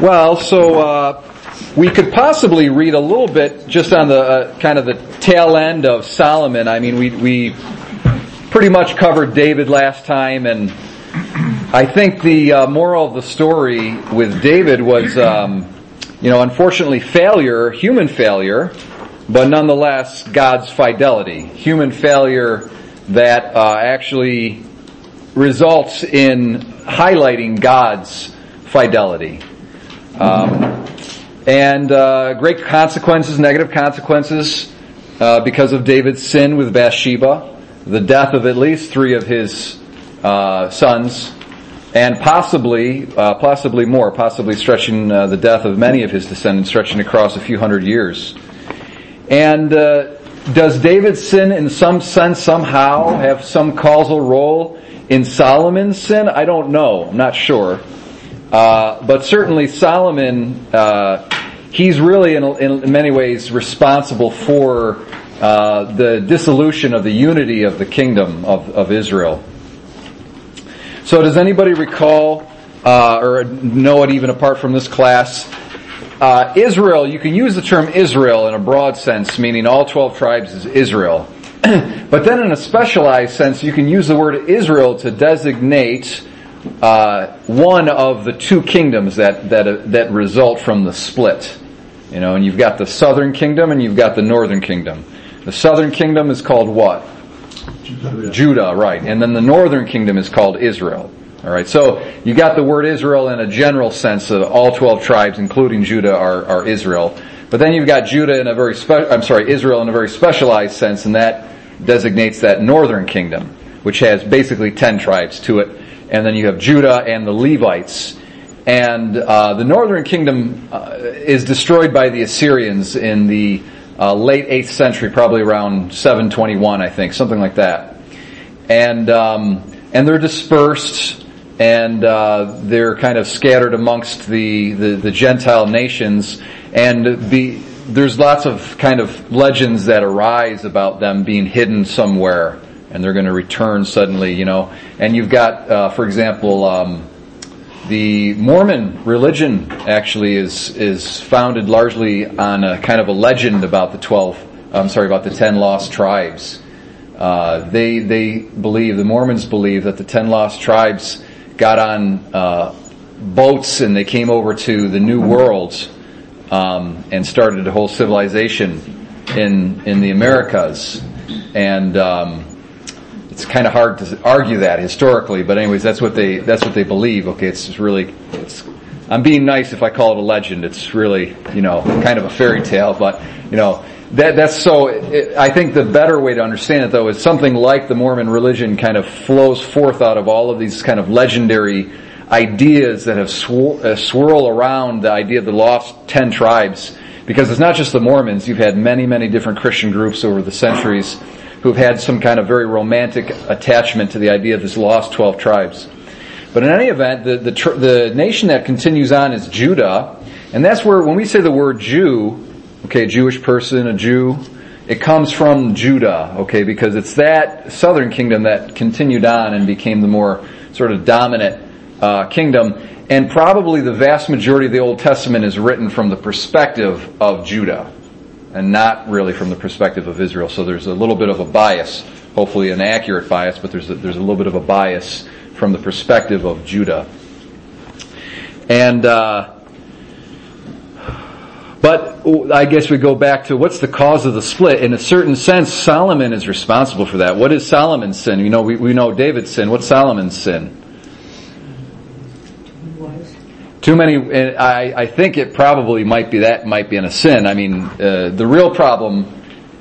Well, so uh, we could possibly read a little bit just on the uh, kind of the tail end of Solomon. I mean, we we pretty much covered David last time, and I think the uh, moral of the story with David was, um, you know, unfortunately failure, human failure, but nonetheless God's fidelity, human failure that uh, actually results in highlighting God's fidelity. Um, and uh, great consequences, negative consequences, uh, because of David's sin with Bathsheba, the death of at least three of his uh, sons, and possibly, uh, possibly more, possibly stretching uh, the death of many of his descendants, stretching across a few hundred years. And uh, does David's sin, in some sense, somehow have some causal role in Solomon's sin? I don't know. I'm not sure. Uh, but certainly Solomon, uh, he's really in, in, many ways responsible for uh, the dissolution of the unity of the kingdom of, of Israel. So does anybody recall, uh, or know it even apart from this class, uh, Israel, you can use the term Israel in a broad sense, meaning all 12 tribes is Israel. but then in a specialized sense, you can use the word Israel to designate uh, one of the two kingdoms that that uh, that result from the split. You know, and you've got the southern kingdom and you've got the northern kingdom. The southern kingdom is called what? Judah. Judah, right. And then the northern kingdom is called Israel. All right. So you got the word Israel in a general sense of all 12 tribes, including Judah, are, are Israel. But then you've got Judah in a very spe- I'm sorry, Israel in a very specialized sense, and that designates that northern kingdom, which has basically 10 tribes to it and then you have Judah and the Levites. And uh, the northern kingdom uh, is destroyed by the Assyrians in the uh, late 8th century, probably around 721, I think, something like that. And, um, and they're dispersed and uh, they're kind of scattered amongst the, the, the Gentile nations. And the, there's lots of kind of legends that arise about them being hidden somewhere and they're going to return suddenly, you know. And you've got, uh, for example, um, the Mormon religion actually is is founded largely on a kind of a legend about the twelve. I'm sorry, about the ten lost tribes. Uh, they they believe the Mormons believe that the ten lost tribes got on uh, boats and they came over to the New World um, and started a whole civilization in in the Americas. And um, it's kind of hard to argue that historically, but anyways, that's what they that's what they believe. Okay, it's really it's. I'm being nice if I call it a legend. It's really you know kind of a fairy tale, but you know that that's so. It, I think the better way to understand it though is something like the Mormon religion kind of flows forth out of all of these kind of legendary ideas that have swir- uh, swirl around the idea of the lost ten tribes. Because it's not just the Mormons. You've had many, many different Christian groups over the centuries who've had some kind of very romantic attachment to the idea of this lost 12 tribes. But in any event, the, the, the nation that continues on is Judah, and that's where, when we say the word Jew, okay, Jewish person, a Jew, it comes from Judah, okay, because it's that southern kingdom that continued on and became the more sort of dominant uh, kingdom. And probably the vast majority of the Old Testament is written from the perspective of Judah and not really from the perspective of Israel. So there's a little bit of a bias, hopefully an accurate bias, but there's a, there's a little bit of a bias from the perspective of Judah. And uh, but I guess we go back to what's the cause of the split. In a certain sense, Solomon is responsible for that. What is Solomon's sin? You know, we, we know David's sin. What's Solomon's sin? Too many. I, I think it probably might be that might be in a sin. I mean, uh, the real problem,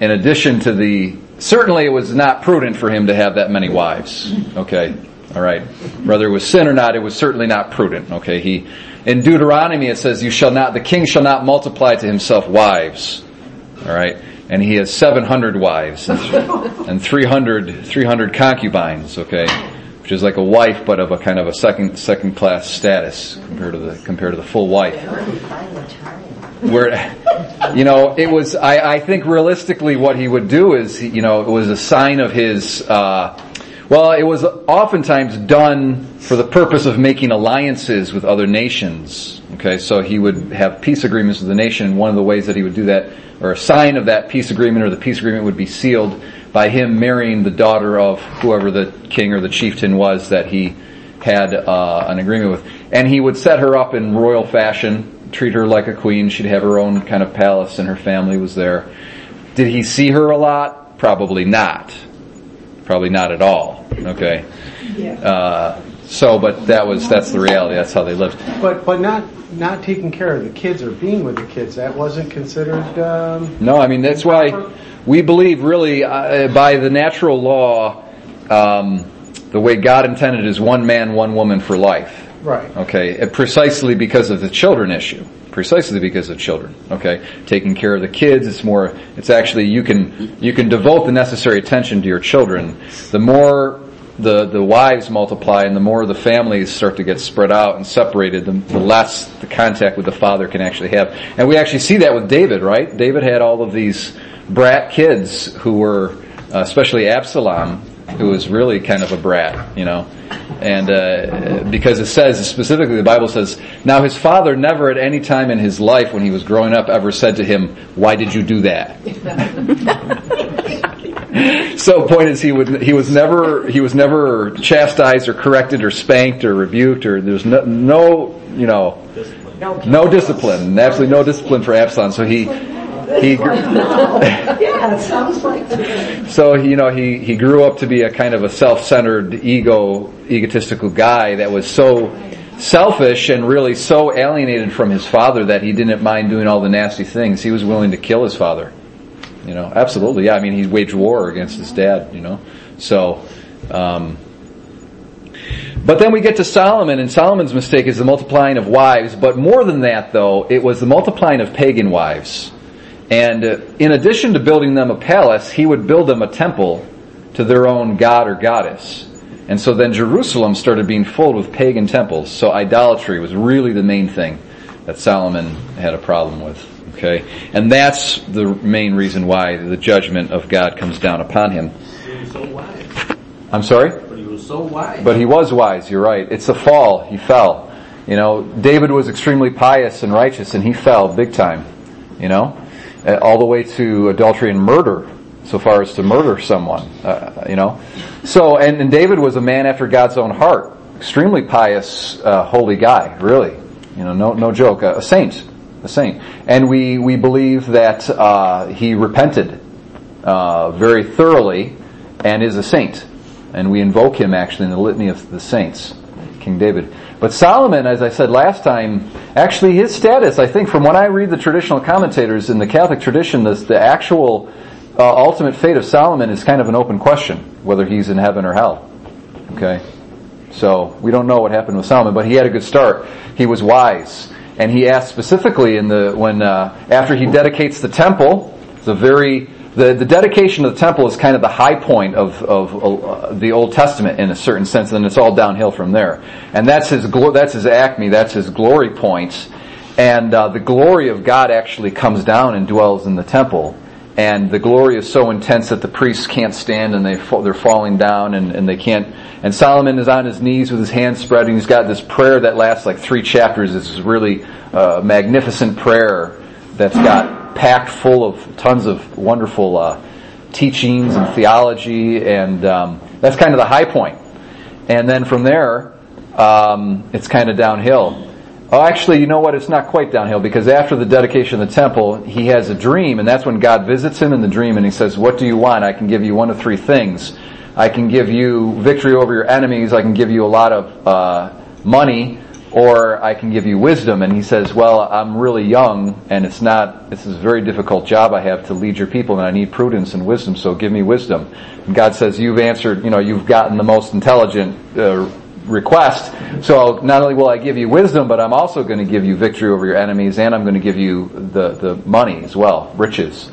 in addition to the certainly it was not prudent for him to have that many wives. Okay, all right. Whether it was sin or not, it was certainly not prudent. Okay, he in Deuteronomy it says, "You shall not. The king shall not multiply to himself wives." All right. And he has 700 wives and 300, 300 concubines, okay? Which is like a wife, but of a kind of a second second class status compared to the compared to the full wife. Where, you know, it was. I, I think realistically, what he would do is, you know, it was a sign of his. Uh, Well, it was oftentimes done for the purpose of making alliances with other nations. Okay, so he would have peace agreements with the nation. and One of the ways that he would do that, or a sign of that peace agreement, or the peace agreement would be sealed by him marrying the daughter of whoever the king or the chieftain was that he had uh, an agreement with. And he would set her up in royal fashion, treat her like a queen. She'd have her own kind of palace, and her family was there. Did he see her a lot? Probably not. Probably not at all. Okay. Yeah. Uh, so, but that was that's the reality. That's how they lived. But but not not taking care of the kids or being with the kids. That wasn't considered. Um, No, I mean that's why we believe really uh, by the natural law, um, the way God intended is one man, one woman for life. right. Okay, uh, precisely because of the children issue. Precisely because of children. Okay, taking care of the kids. It's more. It's actually you can you can devote the necessary attention to your children. The more the the wives multiply and the more the families start to get spread out and separated, the, the less the contact with the father can actually have. And we actually see that with David, right? David had all of these brat kids who were, uh, especially Absalom, who was really kind of a brat, you know. And uh, because it says specifically, the Bible says, now his father never at any time in his life when he was growing up ever said to him, "Why did you do that?" so point is he would he was never he was never chastised or corrected or spanked or rebuked or there's no, no you know no discipline absolutely no discipline for Absalom so he he Yeah, it sounds like so you know he he grew up to be a kind of a self-centered ego egotistical guy that was so selfish and really so alienated from his father that he didn't mind doing all the nasty things he was willing to kill his father you know, absolutely. Yeah, I mean, he waged war against his dad. You know, so. Um, but then we get to Solomon, and Solomon's mistake is the multiplying of wives. But more than that, though, it was the multiplying of pagan wives. And uh, in addition to building them a palace, he would build them a temple to their own god or goddess. And so then Jerusalem started being filled with pagan temples. So idolatry was really the main thing that Solomon had a problem with. Okay? And that's the main reason why the judgment of God comes down upon him. He was so wise. I'm sorry? But he was so wise. But he was wise, you're right. It's a fall. He fell. You know, David was extremely pious and righteous and he fell big time. You know? Uh, All the way to adultery and murder, so far as to murder someone. Uh, you know? So, and, and David was a man after God's own heart. Extremely pious, uh, holy guy, really. You know, no, no joke. A, a saint. A saint. And we, we believe that, uh, he repented, uh, very thoroughly and is a saint. And we invoke him actually in the litany of the saints, King David. But Solomon, as I said last time, actually his status, I think from when I read the traditional commentators in the Catholic tradition, the, the actual uh, ultimate fate of Solomon is kind of an open question, whether he's in heaven or hell. Okay? So we don't know what happened with Solomon, but he had a good start. He was wise. And he asked specifically in the, when, uh, after he dedicates the temple, the very, the, the dedication of the temple is kind of the high point of, of uh, the Old Testament in a certain sense, and it's all downhill from there. And that's his, glo- that's his acme, that's his glory points. And uh, the glory of God actually comes down and dwells in the temple. And the glory is so intense that the priests can't stand and they fa- they're falling down and, and they can't. And Solomon is on his knees with his hands spread and he's got this prayer that lasts like three chapters. This is really uh, magnificent prayer that's got packed full of tons of wonderful uh, teachings and theology, and um, that's kind of the high point. And then from there, um, it's kind of downhill. Oh, actually, you know what? It's not quite downhill because after the dedication of the temple, he has a dream, and that's when God visits him in the dream, and he says, "What do you want? I can give you one of three things. I can give you victory over your enemies. I can give you a lot of uh, money." Or I can give you wisdom. And he says, well, I'm really young and it's not, this is a very difficult job I have to lead your people and I need prudence and wisdom, so give me wisdom. And God says, you've answered, you know, you've gotten the most intelligent uh, request. So not only will I give you wisdom, but I'm also going to give you victory over your enemies and I'm going to give you the, the money as well, riches.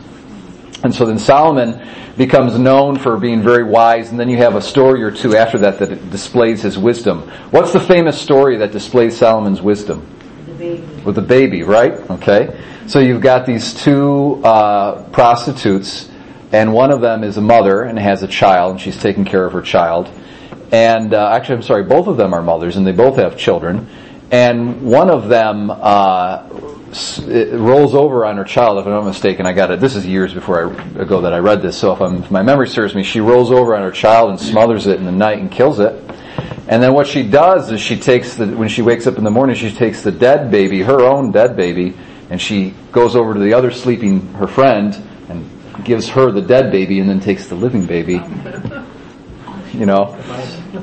And so then Solomon becomes known for being very wise, and then you have a story or two after that that displays his wisdom. What's the famous story that displays Solomon's wisdom? The baby. With the baby, right? Okay. So you've got these two uh, prostitutes and one of them is a mother and has a child, and she's taking care of her child. And uh, actually, I'm sorry, both of them are mothers, and they both have children. And one of them uh, rolls over on her child, if I'm not mistaken. I got it. This is years before I ago that I read this. So if, if my memory serves me, she rolls over on her child and smothers it in the night and kills it. And then what she does is she takes the when she wakes up in the morning, she takes the dead baby, her own dead baby, and she goes over to the other sleeping her friend and gives her the dead baby, and then takes the living baby. You know,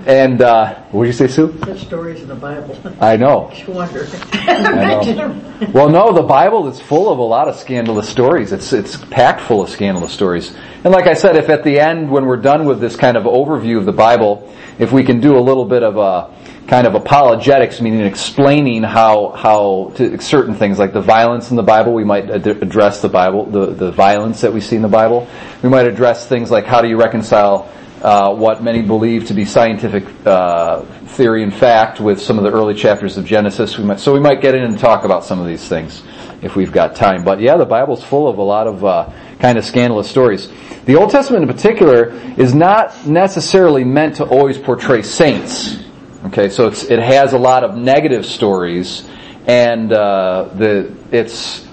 and uh, what do you say, Sue? Such stories in the Bible. I know. I wonder. I know. Well, no, the Bible is full of a lot of scandalous stories. It's it's packed full of scandalous stories. And like I said, if at the end, when we're done with this kind of overview of the Bible, if we can do a little bit of a kind of apologetics, meaning explaining how how to, certain things like the violence in the Bible, we might ad- address the Bible, the the violence that we see in the Bible. We might address things like how do you reconcile uh, what many believe to be scientific uh, theory and fact with some of the early chapters of Genesis. We might, so we might get in and talk about some of these things if we've got time. But yeah, the Bible's full of a lot of uh, kind of scandalous stories. The Old Testament in particular is not necessarily meant to always portray saints. Okay, so it has a lot of negative stories, and uh, the it's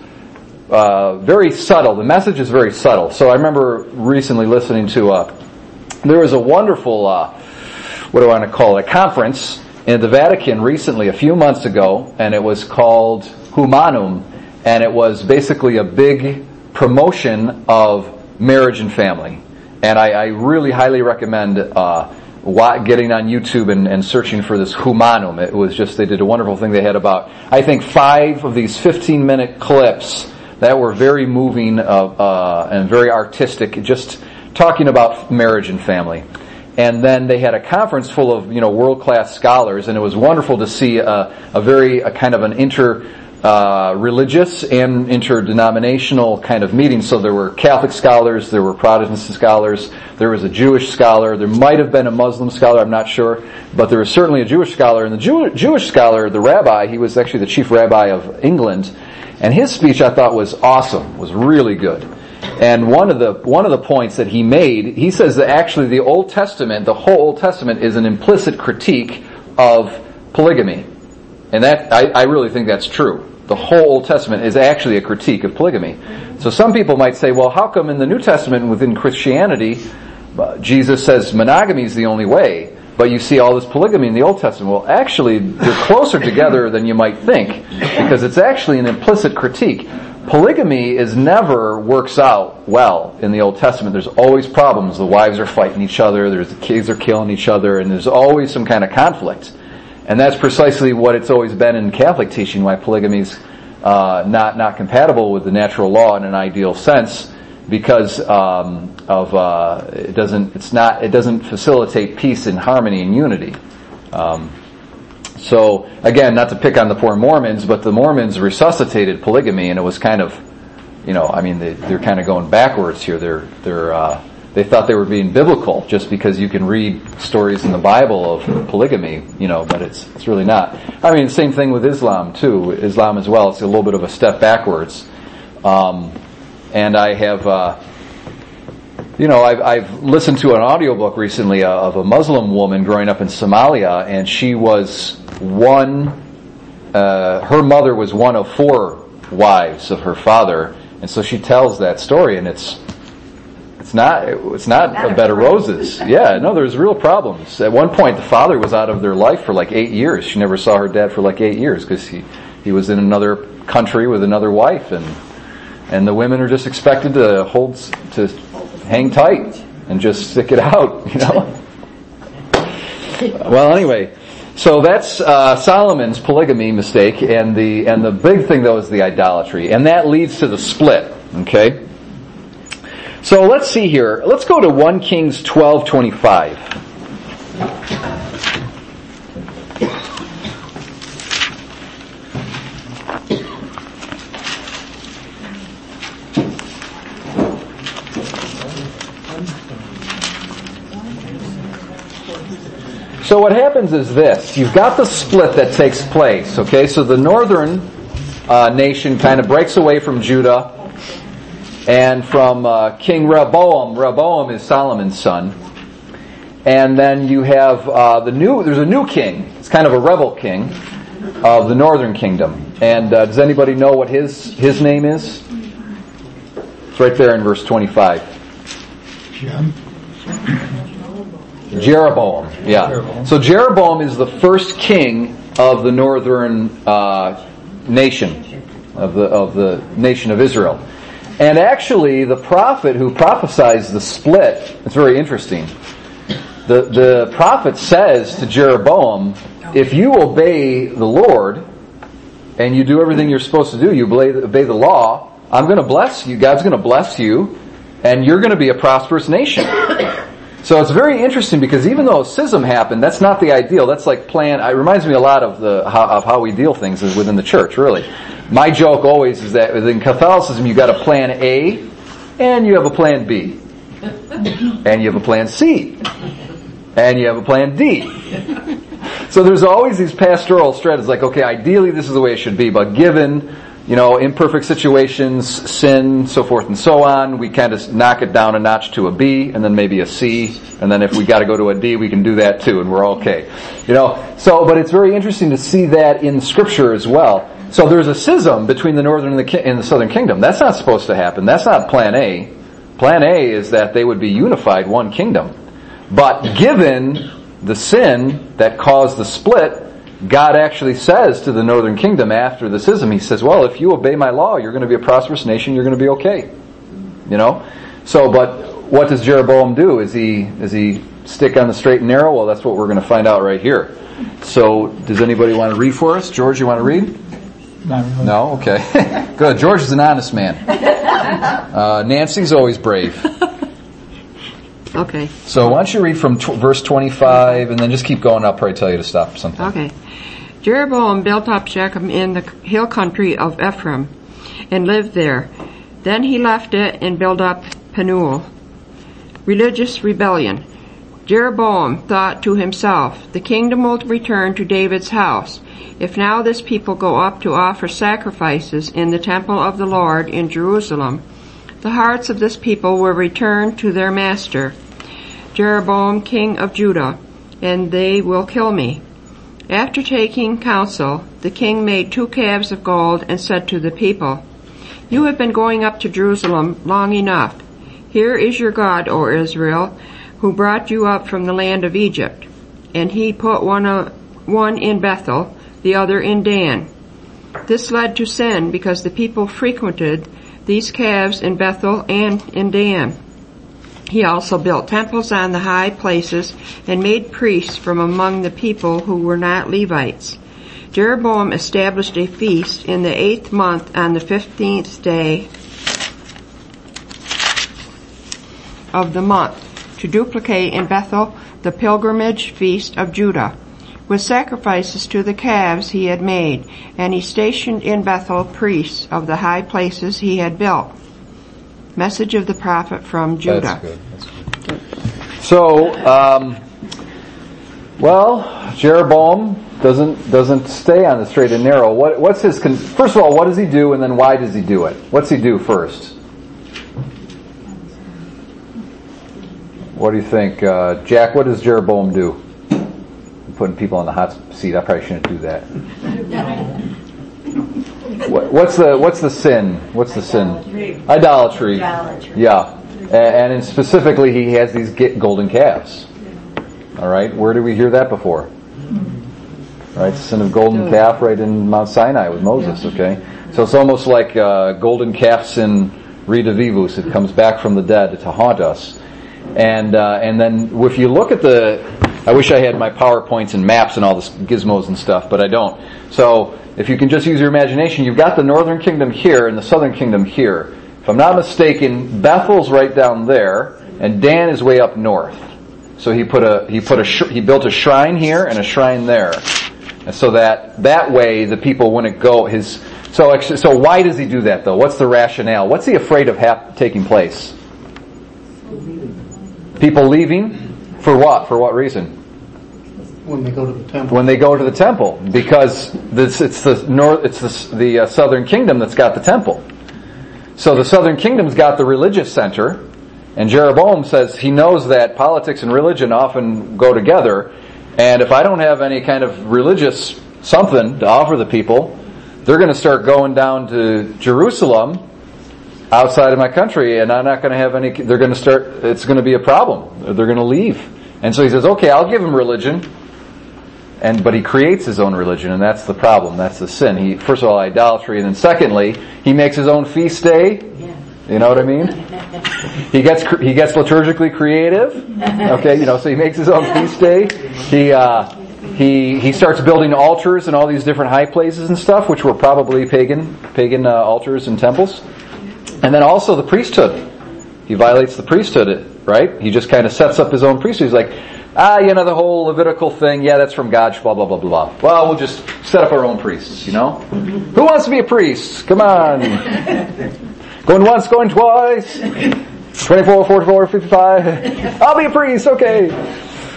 uh, very subtle. The message is very subtle. So I remember recently listening to a, there was a wonderful uh, what do I want to call it a conference in the Vatican recently, a few months ago, and it was called Humanum, and it was basically a big promotion of marriage and family. And I, I really highly recommend uh, getting on YouTube and, and, searching for this Humanum. It was just, they did a wonderful thing. They had about, I think, five of these 15 minute clips that were very moving uh, uh, and very artistic, just talking about marriage and family. And then they had a conference full of, you know, world class scholars, and it was wonderful to see a, a very, a kind of an inter, uh, religious and interdenominational kind of meeting. So there were Catholic scholars, there were Protestant scholars, there was a Jewish scholar, there might have been a Muslim scholar, I'm not sure, but there was certainly a Jewish scholar. And the Jew- Jewish scholar, the rabbi, he was actually the chief rabbi of England, and his speech I thought was awesome, was really good. And one of the one of the points that he made, he says that actually the Old Testament, the whole Old Testament, is an implicit critique of polygamy, and that I, I really think that's true the whole Old Testament is actually a critique of polygamy. So some people might say, well, how come in the New Testament within Christianity, uh, Jesus says monogamy is the only way, but you see all this polygamy in the Old Testament? Well, actually, they're closer together than you might think, because it's actually an implicit critique. Polygamy is never works out well in the Old Testament. There's always problems. The wives are fighting each other, there's the kids are killing each other, and there's always some kind of conflict. And that's precisely what it's always been in Catholic teaching, why polygamy is uh, not, not compatible with the natural law in an ideal sense, because um, of uh, it doesn't it's not it doesn't facilitate peace and harmony and unity. Um, so again, not to pick on the poor Mormons, but the Mormons resuscitated polygamy, and it was kind of, you know, I mean, they, are kind of going backwards here. They're they're uh, they thought they were being biblical just because you can read stories in the Bible of polygamy, you know, but it's it's really not. I mean, same thing with Islam too. Islam as well. It's a little bit of a step backwards. Um, and I have, uh, you know, I've, I've listened to an audiobook recently uh, of a Muslim woman growing up in Somalia, and she was one. Uh, her mother was one of four wives of her father, and so she tells that story, and it's it's not. It's not, not a bed of roses. yeah, no, there's real problems. At one point, the father was out of their life for like eight years. She never saw her dad for like eight years because he he was in another country with another wife, and and the women are just expected to hold to hang tight and just stick it out. You know. well, anyway. So that's uh, Solomon's polygamy mistake, and the and the big thing though is the idolatry, and that leads to the split. Okay, so let's see here. Let's go to 1 Kings 12:25. So what happens is this. You've got the split that takes place, okay? So the northern uh, nation kind of breaks away from Judah and from uh, King Rehoboam. Rehoboam is Solomon's son. And then you have uh, the new. There's a new king. It's kind of a rebel king of the northern kingdom. And uh, does anybody know what his his name is? It's right there in verse 25. Jeroboam. Yeah. So Jeroboam is the first king of the northern uh, nation of the of the nation of Israel. And actually, the prophet who prophesies the split, it's very interesting. The, the prophet says to Jeroboam, if you obey the Lord and you do everything you're supposed to do, you obey, obey the law, I'm going to bless you. God's going to bless you and you're going to be a prosperous nation. So it's very interesting because even though a schism happened, that's not the ideal. That's like plan. It reminds me a lot of the how, of how we deal things within the church. Really, my joke always is that within Catholicism you got a plan A, and you have a plan B, and you have a plan C, and you have a plan D. So there's always these pastoral strategies like, okay, ideally this is the way it should be, but given you know, imperfect situations, sin, so forth and so on. We kind of knock it down a notch to a B and then maybe a C. And then if we got to go to a D, we can do that too and we're okay. You know, so, but it's very interesting to see that in scripture as well. So there's a schism between the northern and the, and the southern kingdom. That's not supposed to happen. That's not plan A. Plan A is that they would be unified one kingdom. But given the sin that caused the split, God actually says to the northern kingdom after the schism, He says, well, if you obey my law, you're going to be a prosperous nation, you're going to be okay. You know? So, but what does Jeroboam do? Is he, is he stick on the straight and narrow? Well, that's what we're going to find out right here. So, does anybody want to read for us? George, you want to read? Really. No? Okay. Good. George is an honest man. Uh, Nancy's always brave. Okay. So why don't you read from tw- verse 25 and then just keep going. I'll probably tell you to stop sometime. Okay. Jeroboam built up Shechem in the hill country of Ephraim and lived there. Then he left it and built up Penuel. Religious rebellion. Jeroboam thought to himself, the kingdom will return to David's house. If now this people go up to offer sacrifices in the temple of the Lord in Jerusalem, the hearts of this people will return to their master, Jeroboam king of Judah, and they will kill me. After taking counsel, the king made two calves of gold and said to the people, You have been going up to Jerusalem long enough. Here is your God, O Israel, who brought you up from the land of Egypt. And he put one, uh, one in Bethel, the other in Dan. This led to sin because the people frequented these calves in Bethel and in Dan. He also built temples on the high places and made priests from among the people who were not Levites. Jeroboam established a feast in the eighth month on the fifteenth day of the month to duplicate in Bethel the pilgrimage feast of Judah with sacrifices to the calves he had made, and he stationed in Bethel priests of the high places he had built. Message of the prophet from Judah. That's good. That's good. So, um, well, Jeroboam doesn't doesn't stay on the straight and narrow. What, what's his? Con- first of all, what does he do, and then why does he do it? What's he do first? What do you think, uh, Jack? What does Jeroboam do? I'm putting people on the hot seat. I probably shouldn't do that. What, what's the what's the sin? What's the sin? Idolatry. Idolatry. Yeah, and, and specifically, he has these golden calves. All right, where did we hear that before? Right, sin of golden calf, right in Mount Sinai with Moses. Okay, so it's almost like uh, golden calf sin redivivus. It comes back from the dead to haunt us, and uh, and then if you look at the, I wish I had my powerpoints and maps and all the gizmos and stuff, but I don't. So if you can just use your imagination, you've got the northern kingdom here and the southern kingdom here. If I'm not mistaken, Bethel's right down there, and Dan is way up north. So he put a he put a sh- he built a shrine here and a shrine there, and so that that way the people wouldn't go his. So so why does he do that though? What's the rationale? What's he afraid of hap- taking place? People leaving for what? For what reason? When they go to the temple. when they go to the temple because this, it's the north, it's the, the uh, southern kingdom that's got the temple. So the southern kingdom's got the religious center, and Jeroboam says he knows that politics and religion often go together, and if I don't have any kind of religious something to offer the people, they're going to start going down to Jerusalem outside of my country and I'm not going to have any, they're going to start, it's going to be a problem. They're going to leave. And so he says, okay, I'll give him religion. And, but he creates his own religion and that's the problem. That's the sin. He, first of all, idolatry and then secondly, he makes his own feast day. You know what I mean? He gets, he gets liturgically creative. Okay, you know, so he makes his own feast day. He, uh, he he starts building altars in all these different high places and stuff, which were probably pagan pagan uh, altars and temples. And then also the priesthood. He violates the priesthood, right? He just kind of sets up his own priesthood. He's like, ah, you know, the whole Levitical thing, yeah, that's from God, blah, blah, blah, blah, blah. Well, we'll just set up our own priests, you know? Who wants to be a priest? Come on. going once, going twice. 24, 44, 55. I'll be a priest, okay.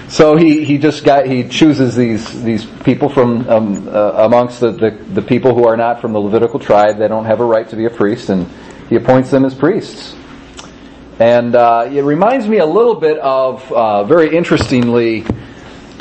So he, he just got, he chooses these, these people from, um, uh, amongst the, the, the people who are not from the Levitical tribe. They don't have a right to be a priest and he appoints them as priests. And uh, it reminds me a little bit of, uh, very interestingly,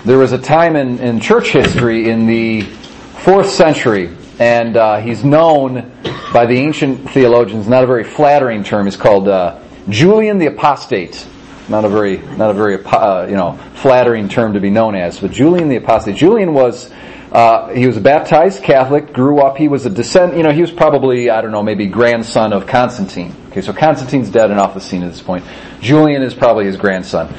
there was a time in, in church history in the fourth century, and uh, he's known by the ancient theologians, not a very flattering term, he's called uh, Julian the Apostate. Not a very, not a very, uh, you know, flattering term to be known as, but Julian the Apostate. Julian was uh, he was baptized Catholic, grew up, he was a descent, you know, he was probably, I don't know, maybe grandson of Constantine. Okay, so Constantine's dead and off the scene at this point. Julian is probably his grandson.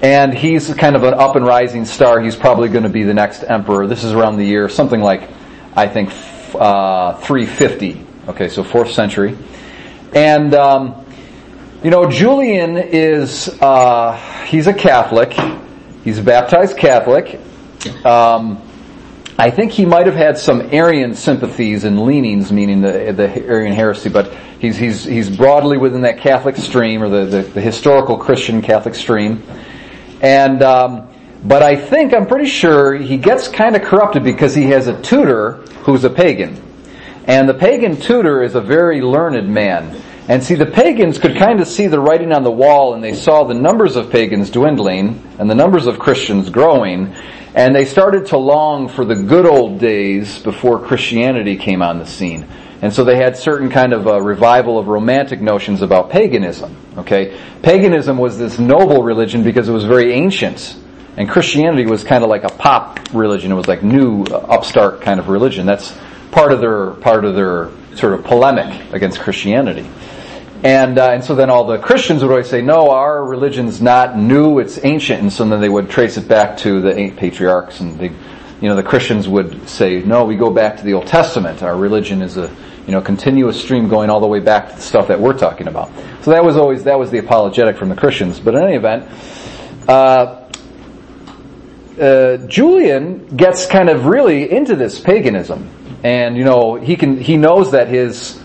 And he's kind of an up and rising star. He's probably going to be the next emperor. This is around the year, something like, I think, uh, 350. Okay, so 4th century. And, um, you know, Julian is, uh, he's a Catholic. He's a baptized Catholic. Um, I think he might have had some Arian sympathies and leanings, meaning the, the Arian heresy, but he's, he's, he's broadly within that Catholic stream, or the, the, the historical Christian Catholic stream. And, um, but I think, I'm pretty sure, he gets kind of corrupted because he has a tutor who's a pagan. And the pagan tutor is a very learned man. And see, the pagans could kind of see the writing on the wall and they saw the numbers of pagans dwindling and the numbers of Christians growing. And they started to long for the good old days before Christianity came on the scene. And so they had certain kind of a revival of romantic notions about paganism. Okay? Paganism was this noble religion because it was very ancient. And Christianity was kind of like a pop religion. It was like new, uh, upstart kind of religion. That's part of their, part of their sort of polemic against Christianity. And, uh, and so then all the Christians would always say, no, our religion's not new, it's ancient. And so then they would trace it back to the eight patriarchs and they, you know, the Christians would say, no, we go back to the Old Testament. Our religion is a, you know, continuous stream going all the way back to the stuff that we're talking about. So that was always, that was the apologetic from the Christians. But in any event, uh, uh, Julian gets kind of really into this paganism. And, you know, he can, he knows that his,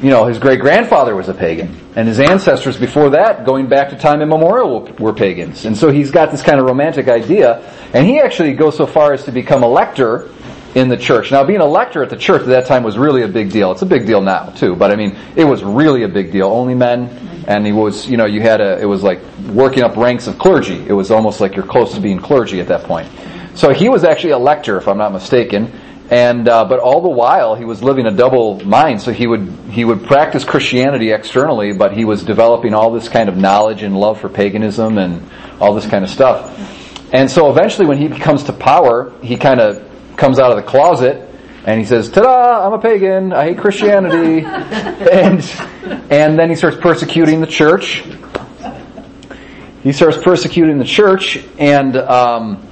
you know, his great grandfather was a pagan, and his ancestors before that, going back to time immemorial, were pagans. And so he's got this kind of romantic idea, and he actually goes so far as to become a lector in the church. Now, being a lector at the church at that time was really a big deal. It's a big deal now too, but I mean, it was really a big deal. Only men, and he was, you know, you had a, it was like working up ranks of clergy. It was almost like you're close to being clergy at that point. So he was actually a lector, if I'm not mistaken and uh, but all the while he was living a double mind. So he would he would practice Christianity externally, but he was developing all this kind of knowledge and love for paganism and all this kind of stuff. And so eventually, when he comes to power, he kind of comes out of the closet and he says, "Ta-da! I'm a pagan. I hate Christianity," and and then he starts persecuting the church. He starts persecuting the church and. Um,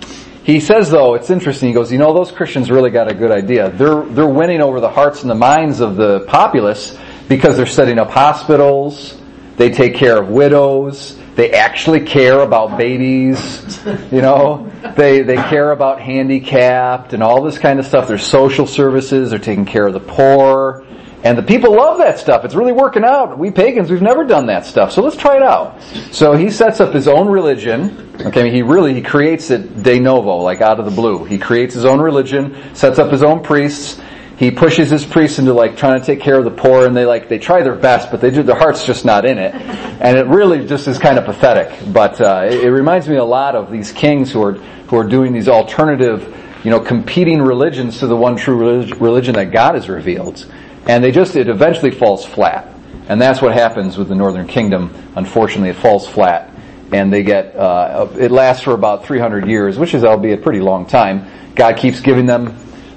he says though, it's interesting, he goes, you know, those Christians really got a good idea. They're, they're winning over the hearts and the minds of the populace because they're setting up hospitals, they take care of widows, they actually care about babies, you know, they, they care about handicapped and all this kind of stuff. There's social services, they're taking care of the poor, and the people love that stuff. It's really working out. We pagans, we've never done that stuff. So let's try it out. So he sets up his own religion. Okay, he really, he creates it de novo, like out of the blue. He creates his own religion, sets up his own priests, he pushes his priests into like trying to take care of the poor and they like they try their best but they do their heart's just not in it and it really just is kind of pathetic but uh, it, it reminds me a lot of these kings who are who are doing these alternative you know competing religions to the one true relig- religion that god has revealed and they just it eventually falls flat and that's what happens with the northern kingdom unfortunately it falls flat and they get uh, it lasts for about 300 years which is albeit a pretty long time god keeps giving them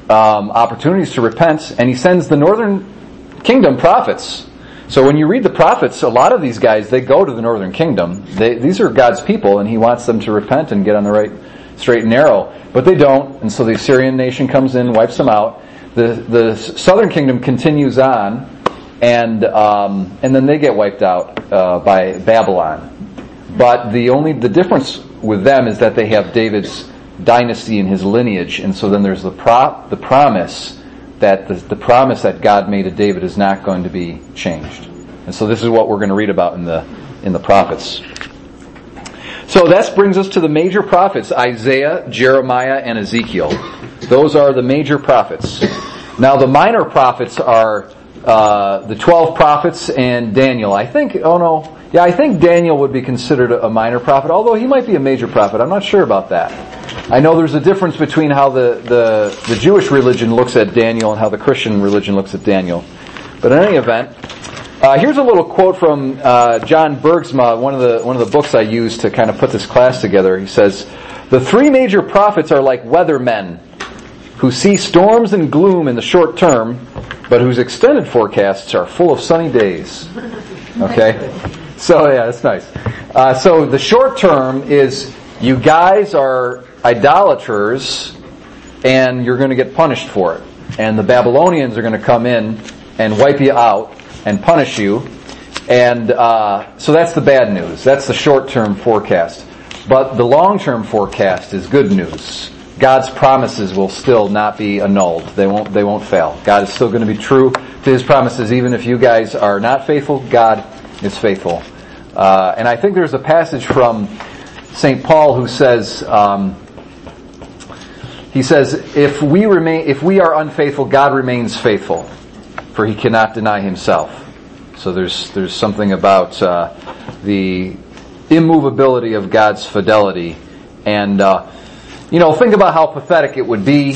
um, opportunities to repent, and he sends the northern kingdom prophets. So when you read the prophets, a lot of these guys they go to the northern kingdom. They, these are God's people, and He wants them to repent and get on the right straight and narrow. But they don't, and so the Assyrian nation comes in, wipes them out. The the southern kingdom continues on, and um, and then they get wiped out uh, by Babylon. But the only the difference with them is that they have David's dynasty and his lineage. And so then there's the pro- the promise that the, the promise that God made to David is not going to be changed. And so this is what we're going to read about in the in the prophets. So that brings us to the major prophets, Isaiah, Jeremiah, and Ezekiel. Those are the major prophets. Now the minor prophets are uh, the 12 prophets and Daniel. I think, oh no, yeah, I think Daniel would be considered a minor prophet, although he might be a major prophet. I'm not sure about that. I know there's a difference between how the, the, the Jewish religion looks at Daniel and how the Christian religion looks at Daniel. But in any event, uh, here's a little quote from uh, John Bergsma, one of the one of the books I used to kind of put this class together. He says, "The three major prophets are like weathermen who see storms and gloom in the short term, but whose extended forecasts are full of sunny days." Okay, so yeah, that's nice. Uh, so the short term is you guys are idolaters, and you're going to get punished for it. And the Babylonians are going to come in and wipe you out and punish you. And uh, so that's the bad news. That's the short-term forecast. But the long-term forecast is good news. God's promises will still not be annulled. They won't. They won't fail. God is still going to be true to His promises, even if you guys are not faithful. God is faithful. Uh, and I think there's a passage from St. Paul who says, um, he says, if we remain, if we are unfaithful, God remains faithful, for He cannot deny Himself. So there's there's something about uh, the immovability of God's fidelity, and uh, you know, think about how pathetic it would be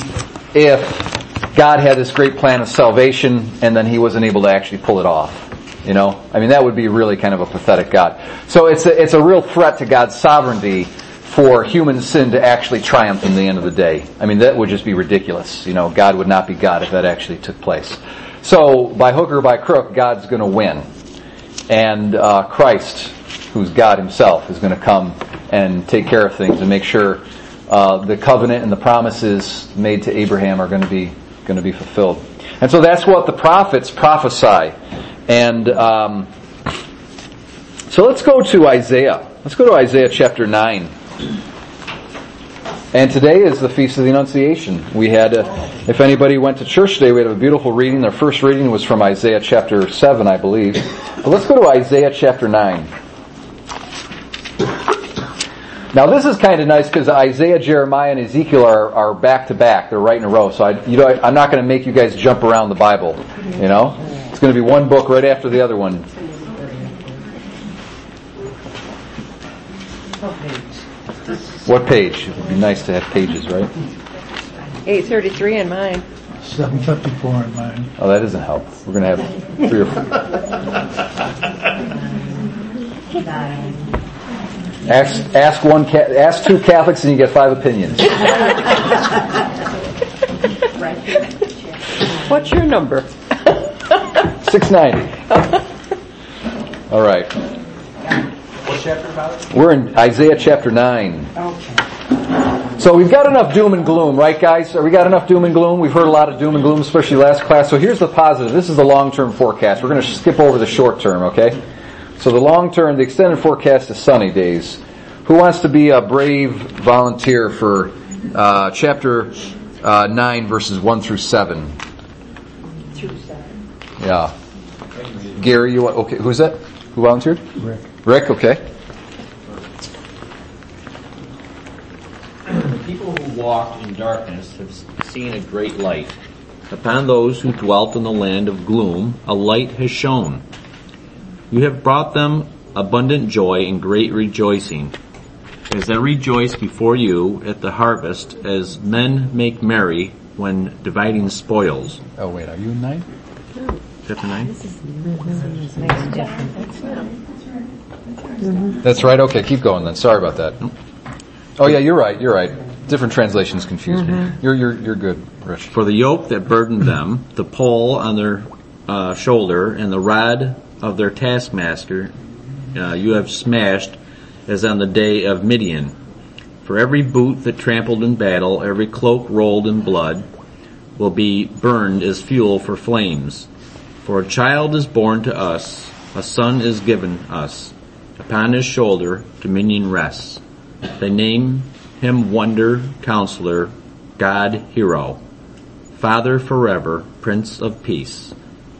if God had this great plan of salvation and then He wasn't able to actually pull it off. You know, I mean, that would be really kind of a pathetic God. So it's a, it's a real threat to God's sovereignty for human sin to actually triumph in the end of the day. I mean, that would just be ridiculous. You know, God would not be God if that actually took place. So, by hook or by crook, God's going to win. And uh, Christ, who's God himself, is going to come and take care of things and make sure uh, the covenant and the promises made to Abraham are going to be going to be fulfilled. And so that's what the prophets prophesy. And um, so let's go to Isaiah. Let's go to Isaiah chapter 9. And today is the Feast of the Annunciation. We had, a, if anybody went to church today, we had a beautiful reading. Their first reading was from Isaiah chapter 7, I believe. But let's go to Isaiah chapter 9. Now this is kind of nice because Isaiah, Jeremiah, and Ezekiel are, are back to back. They're right in a row. So I, you know, I'm not going to make you guys jump around the Bible. You know, it's going to be one book right after the other one. What page? It would be nice to have pages, right? 833 in mine. 754 in mine. Oh, that doesn't help. We're going to have three or four. Ask, ask one, ask two Catholics and you get five opinions. What's your number? 690. All right. What chapter about it? We're in Isaiah chapter 9. Okay. So we've got enough doom and gloom, right guys? Are we got enough doom and gloom? We've heard a lot of doom and gloom, especially last class. So here's the positive. This is the long-term forecast. We're going to skip over the short term, okay? So the long term, the extended forecast is sunny days. Who wants to be a brave volunteer for uh, chapter uh, 9, verses 1 through 7? Two seven. Yeah. Gary, you want, okay, who's that? Who volunteered? Rick. Rick, okay. The people who walked in darkness have seen a great light. Upon those who dwelt in the land of gloom, a light has shone. You have brought them abundant joy and great rejoicing. As they rejoice before you at the harvest, as men make merry when dividing spoils. Oh wait, are you nine? Chapter 9? That's right. Okay, keep going then. Sorry about that. Oh yeah, you're right. You're right. Different translations confuse me. You're you're you're good, Rich. For the yoke that burdened them, the pole on their uh, shoulder, and the rod of their taskmaster, uh, you have smashed as on the day of Midian. For every boot that trampled in battle, every cloak rolled in blood, will be burned as fuel for flames. For a child is born to us, a son is given us. Upon his shoulder dominion rests. They name him Wonder, Counselor, God, Hero, Father forever, Prince of Peace.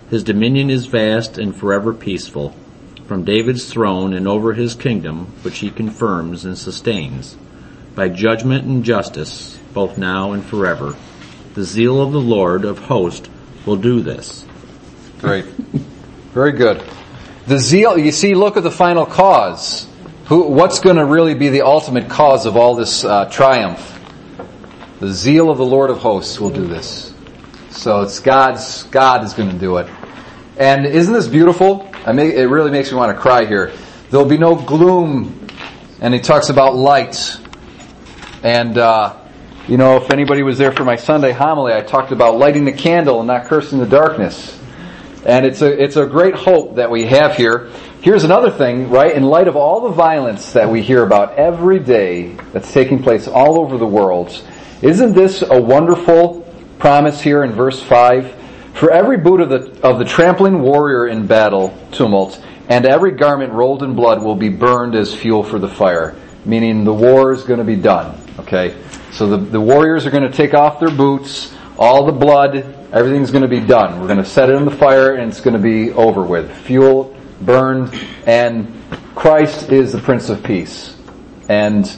His dominion is vast and forever peaceful, from David's throne and over his kingdom, which he confirms and sustains, by judgment and justice, both now and forever. The zeal of the Lord of hosts will do this. Great. Very good. The zeal, you see, look at the final cause. Who, what's going to really be the ultimate cause of all this uh, triumph? The zeal of the Lord of hosts will do this. So it's God's, God is going to do it. And isn't this beautiful? I mean, it really makes me want to cry here. There'll be no gloom. And he talks about light. And, uh, you know, if anybody was there for my Sunday homily, I talked about lighting the candle and not cursing the darkness. And it's a, it's a great hope that we have here. Here's another thing, right? In light of all the violence that we hear about every day that's taking place all over the world, isn't this a wonderful promise here in verse 5? For every boot of the, of the trampling warrior in battle tumult, and every garment rolled in blood will be burned as fuel for the fire. Meaning the war is going to be done. Okay? So the, the warriors are going to take off their boots, all the blood, everything's going to be done. We're going to set it in the fire and it's going to be over with. Fuel burned and Christ is the Prince of Peace. And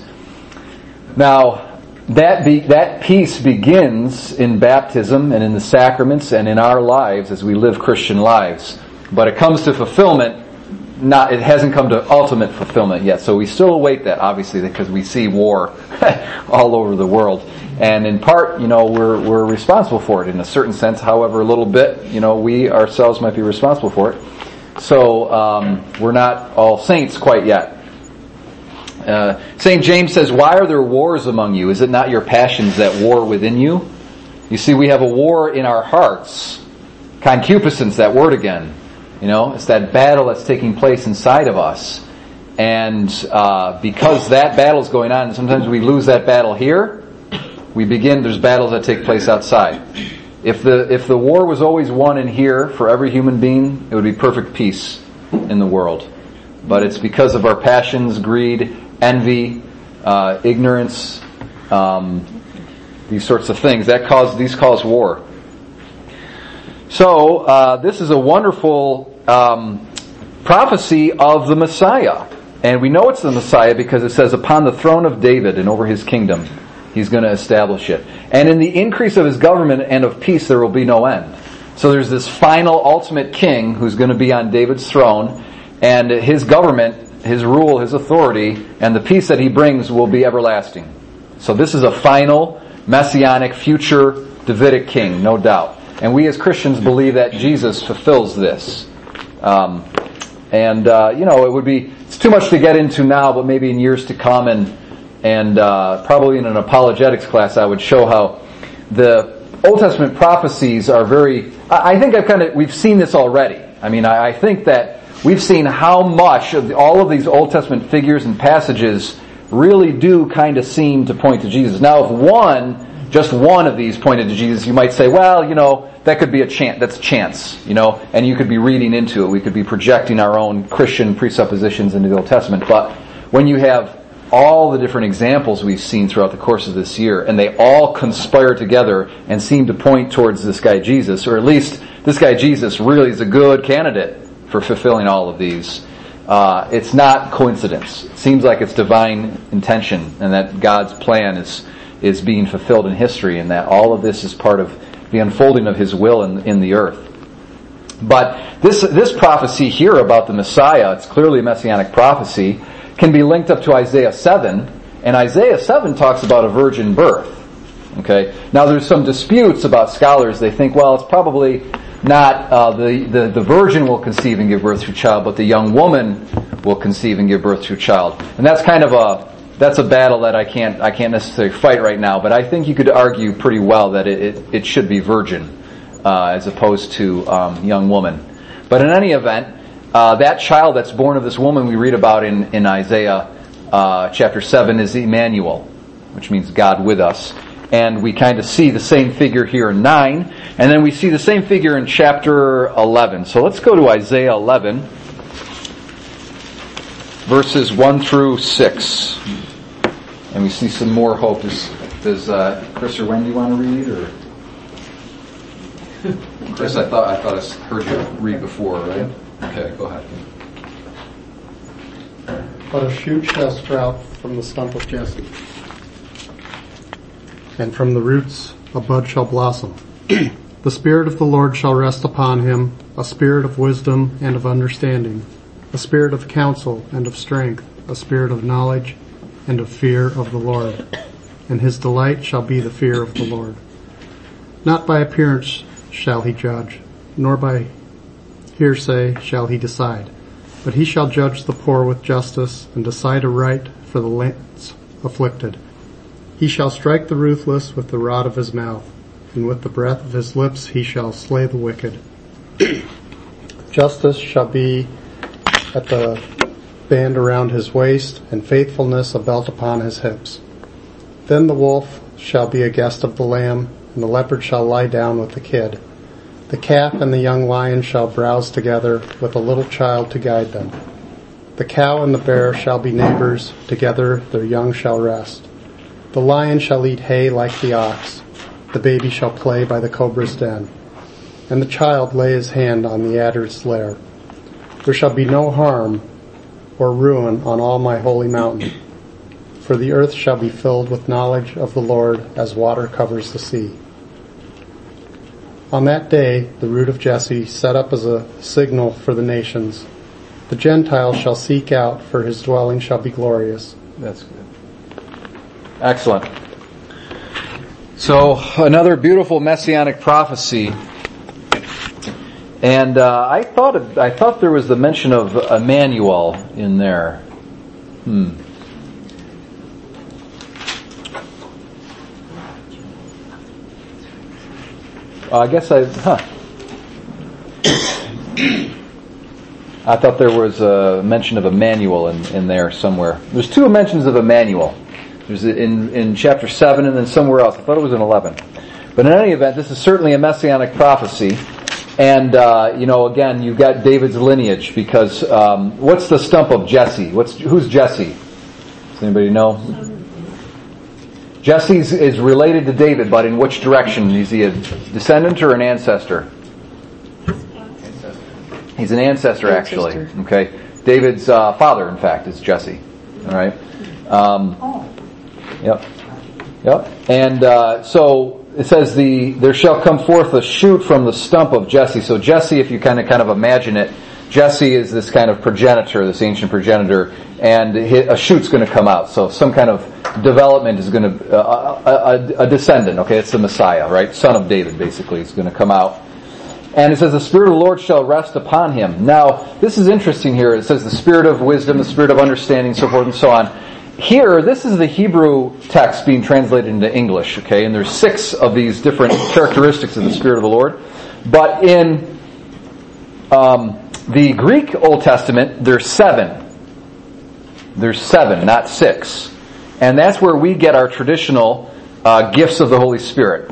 now that be, that peace begins in baptism and in the sacraments and in our lives as we live Christian lives. But it comes to fulfillment not it hasn't come to ultimate fulfillment yet. So we still await that, obviously, because we see war all over the world, and in part, you know, we're we're responsible for it in a certain sense. However, a little bit, you know, we ourselves might be responsible for it. So um, we're not all saints quite yet. Uh, Saint James says, "Why are there wars among you? Is it not your passions that war within you?" You see, we have a war in our hearts. Concupiscence, that word again. You know, it's that battle that's taking place inside of us. And uh, because that battle is going on, sometimes we lose that battle here. We begin. There's battles that take place outside. If the if the war was always won in here for every human being, it would be perfect peace in the world. But it's because of our passions, greed, envy, uh, ignorance, um, these sorts of things that cause these cause war. So uh, this is a wonderful um, prophecy of the Messiah, and we know it's the Messiah because it says, "Upon the throne of David and over his kingdom, he's going to establish it, and in the increase of his government and of peace, there will be no end." So there's this final, ultimate king who's going to be on David's throne, and his government, his rule, his authority, and the peace that he brings will be everlasting. So this is a final, messianic, future Davidic king, no doubt. And we as Christians believe that Jesus fulfills this. Um, and uh, you know, it would be it's too much to get into now, but maybe in years to come, and and uh, probably in an apologetics class, I would show how the Old Testament prophecies are very. I think I've kind of we've seen this already. I mean, I, I think that we've seen how much of all of these Old Testament figures and passages really do kind of seem to point to Jesus. Now, if one just one of these pointed to Jesus, you might say, well, you know, that could be a chance, that's chance, you know, and you could be reading into it. We could be projecting our own Christian presuppositions into the Old Testament. But when you have all the different examples we've seen throughout the course of this year, and they all conspire together and seem to point towards this guy Jesus, or at least this guy Jesus really is a good candidate for fulfilling all of these. Uh, it's not coincidence. It seems like it's divine intention, and that God's plan is is being fulfilled in history and that all of this is part of the unfolding of His will in, in the earth. But this, this prophecy here about the Messiah, it's clearly a messianic prophecy, can be linked up to Isaiah 7, and Isaiah 7 talks about a virgin birth. Okay? Now there's some disputes about scholars. They think, well, it's probably not uh, the, the, the virgin will conceive and give birth to a child, but the young woman will conceive and give birth to a child. And that's kind of a, that's a battle that I can't, I can't necessarily fight right now, but I think you could argue pretty well that it, it, it should be virgin uh, as opposed to um, young woman. But in any event, uh, that child that's born of this woman we read about in, in Isaiah uh, chapter 7 is Emmanuel, which means God with us. And we kind of see the same figure here in 9, and then we see the same figure in chapter 11. So let's go to Isaiah 11, verses 1 through 6. And we see some more hope. Does, does uh, Chris or Wendy want to read? or? Chris, I thought I thought I heard you read before, right? Okay, go ahead. But a shoot shall sprout from the stump of Jesse, and from the roots a bud shall blossom. the Spirit of the Lord shall rest upon him, a spirit of wisdom and of understanding, a spirit of counsel and of strength, a spirit of knowledge and of fear of the Lord. And his delight shall be the fear of the Lord. Not by appearance shall he judge, nor by hearsay shall he decide. But he shall judge the poor with justice and decide aright for the land's afflicted. He shall strike the ruthless with the rod of his mouth, and with the breath of his lips he shall slay the wicked. Justice shall be at the band around his waist, and faithfulness a belt upon his hips. Then the wolf shall be a guest of the lamb, and the leopard shall lie down with the kid. The calf and the young lion shall browse together with a little child to guide them. The cow and the bear shall be neighbors, together their young shall rest. The lion shall eat hay like the ox, the baby shall play by the cobra's den, and the child lay his hand on the adder's lair. There shall be no harm or ruin on all my holy mountain, for the earth shall be filled with knowledge of the Lord as water covers the sea. On that day, the root of Jesse set up as a signal for the nations. The Gentiles shall seek out, for his dwelling shall be glorious. That's good. Excellent. So another beautiful messianic prophecy, and uh, I thought it, I thought there was the mention of Emmanuel in there. Hmm. Uh, I guess I, huh. I thought there was a mention of Emmanuel in, in there somewhere. There's two mentions of Emmanuel. There's in, in chapter 7 and then somewhere else. I thought it was in 11. But in any event, this is certainly a messianic prophecy. And, uh, you know, again, you've got David's lineage because, um, what's the stump of Jesse? What's, who's Jesse? Does anybody know? Jesse is related to David, but in which direction? Is he a descendant or an ancestor? He's an ancestor, actually. Okay, David's uh, father, in fact, is Jesse. All right. Um, Yep. Yep. And uh, so it says the there shall come forth a shoot from the stump of Jesse. So Jesse, if you kind of kind of imagine it, Jesse is this kind of progenitor, this ancient progenitor, and a shoot's going to come out. So some kind of development is going to uh, a, a, a descendant. Okay, it's the Messiah, right? Son of David, basically, is going to come out. And it says, the Spirit of the Lord shall rest upon him. Now, this is interesting here. It says the Spirit of wisdom, the Spirit of understanding, so forth and so on. Here, this is the Hebrew text being translated into English, okay? And there's six of these different characteristics of the Spirit of the Lord. But in um, the Greek Old Testament, there's seven. There's seven, not six. And that's where we get our traditional uh, gifts of the Holy Spirit.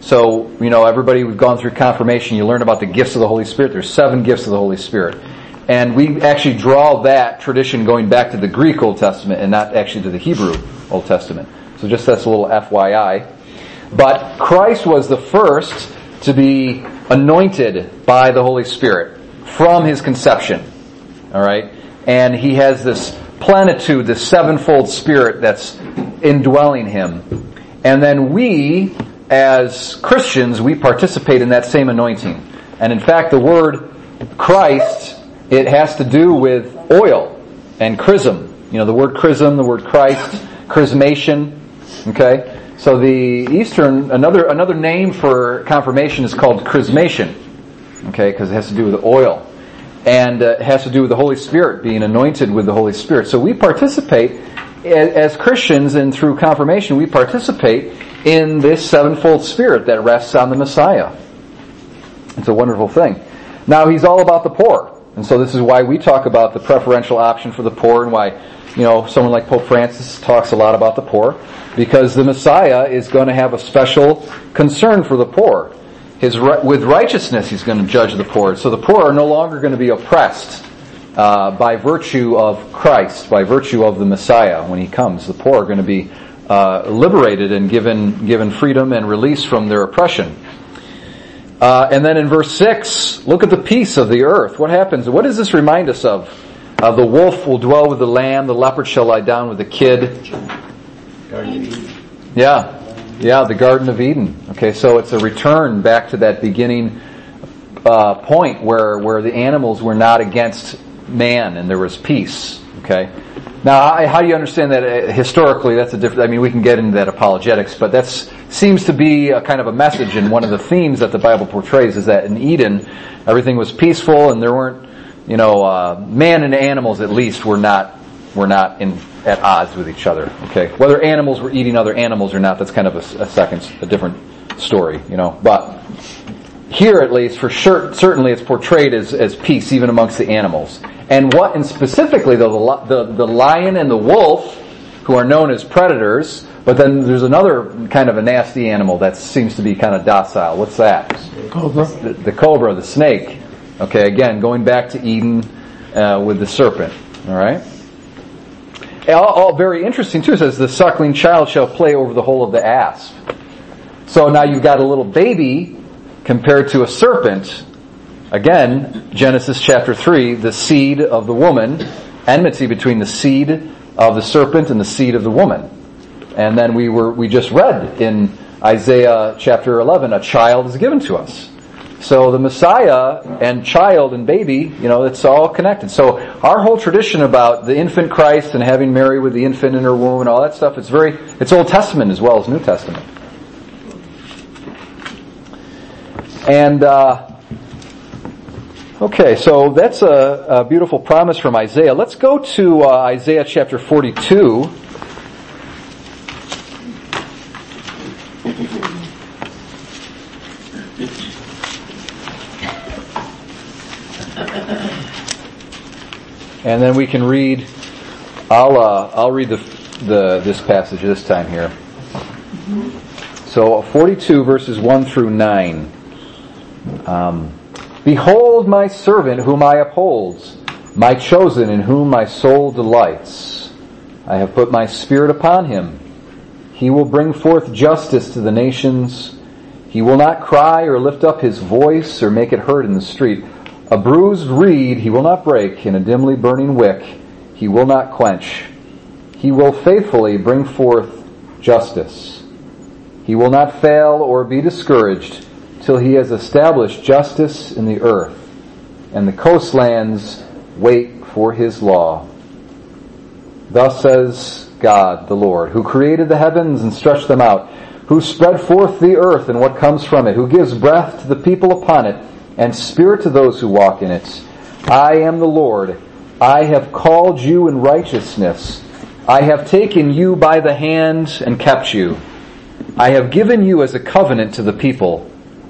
So, you know, everybody, we've gone through confirmation, you learn about the gifts of the Holy Spirit. There's seven gifts of the Holy Spirit. And we actually draw that tradition going back to the Greek Old Testament and not actually to the Hebrew Old Testament. So just that's a little FYI. But Christ was the first to be anointed by the Holy Spirit from his conception. Alright? And he has this plenitude, this sevenfold spirit that's indwelling him. And then we as Christians, we participate in that same anointing. And in fact, the word Christ, it has to do with oil and chrism. You know, the word chrism, the word Christ, chrismation. Okay? So the Eastern, another, another name for confirmation is called chrismation. Okay? Because it has to do with oil. And uh, it has to do with the Holy Spirit, being anointed with the Holy Spirit. So we participate as Christians and through confirmation, we participate in this sevenfold spirit that rests on the Messiah. It's a wonderful thing. Now he's all about the poor. And so this is why we talk about the preferential option for the poor and why, you know, someone like Pope Francis talks a lot about the poor. Because the Messiah is going to have a special concern for the poor. His, with righteousness he's going to judge the poor. So the poor are no longer going to be oppressed uh, by virtue of Christ, by virtue of the Messiah when he comes. The poor are going to be uh, liberated and given given freedom and release from their oppression. Uh, and then in verse six, look at the peace of the earth. What happens? What does this remind us of? Uh, the wolf will dwell with the lamb. The leopard shall lie down with the kid. Yeah, yeah, the Garden of Eden. Okay, so it's a return back to that beginning uh, point where where the animals were not against man and there was peace. Okay. Now, how do you understand that uh, historically? That's a different. I mean, we can get into that apologetics, but that seems to be a kind of a message, and one of the themes that the Bible portrays is that in Eden, everything was peaceful, and there weren't, you know, uh, man and animals at least were not were not in at odds with each other. Okay, whether animals were eating other animals or not, that's kind of a, a second, a different story, you know. But here, at least, for sure, certainly, it's portrayed as as peace even amongst the animals. And what, and specifically though, the, the, the lion and the wolf, who are known as predators, but then there's another kind of a nasty animal that seems to be kind of docile. What's that? Cobra. The, the cobra, the snake. Okay, again, going back to Eden uh, with the serpent. All right. All, all, very interesting too. It says the suckling child shall play over the hole of the asp. So now you've got a little baby compared to a serpent Again, Genesis chapter 3, the seed of the woman, enmity between the seed of the serpent and the seed of the woman. And then we were, we just read in Isaiah chapter 11, a child is given to us. So the Messiah and child and baby, you know, it's all connected. So our whole tradition about the infant Christ and having Mary with the infant in her womb and all that stuff, it's very, it's Old Testament as well as New Testament. And, uh, Okay, so that's a, a, beautiful promise from Isaiah. Let's go to uh, Isaiah chapter 42. And then we can read. I'll uh, I'll read the the this passage this time here. So 42 verses 1 through 9. Um, Behold my servant whom I uphold, my chosen in whom my soul delights. I have put my spirit upon him. He will bring forth justice to the nations. He will not cry or lift up his voice or make it heard in the street. A bruised reed he will not break, and a dimly burning wick he will not quench. He will faithfully bring forth justice. He will not fail or be discouraged till he has established justice in the earth, and the coastlands wait for his law. Thus says God, the Lord, who created the heavens and stretched them out, who spread forth the earth and what comes from it, who gives breath to the people upon it, and spirit to those who walk in it. I am the Lord. I have called you in righteousness. I have taken you by the hand and kept you. I have given you as a covenant to the people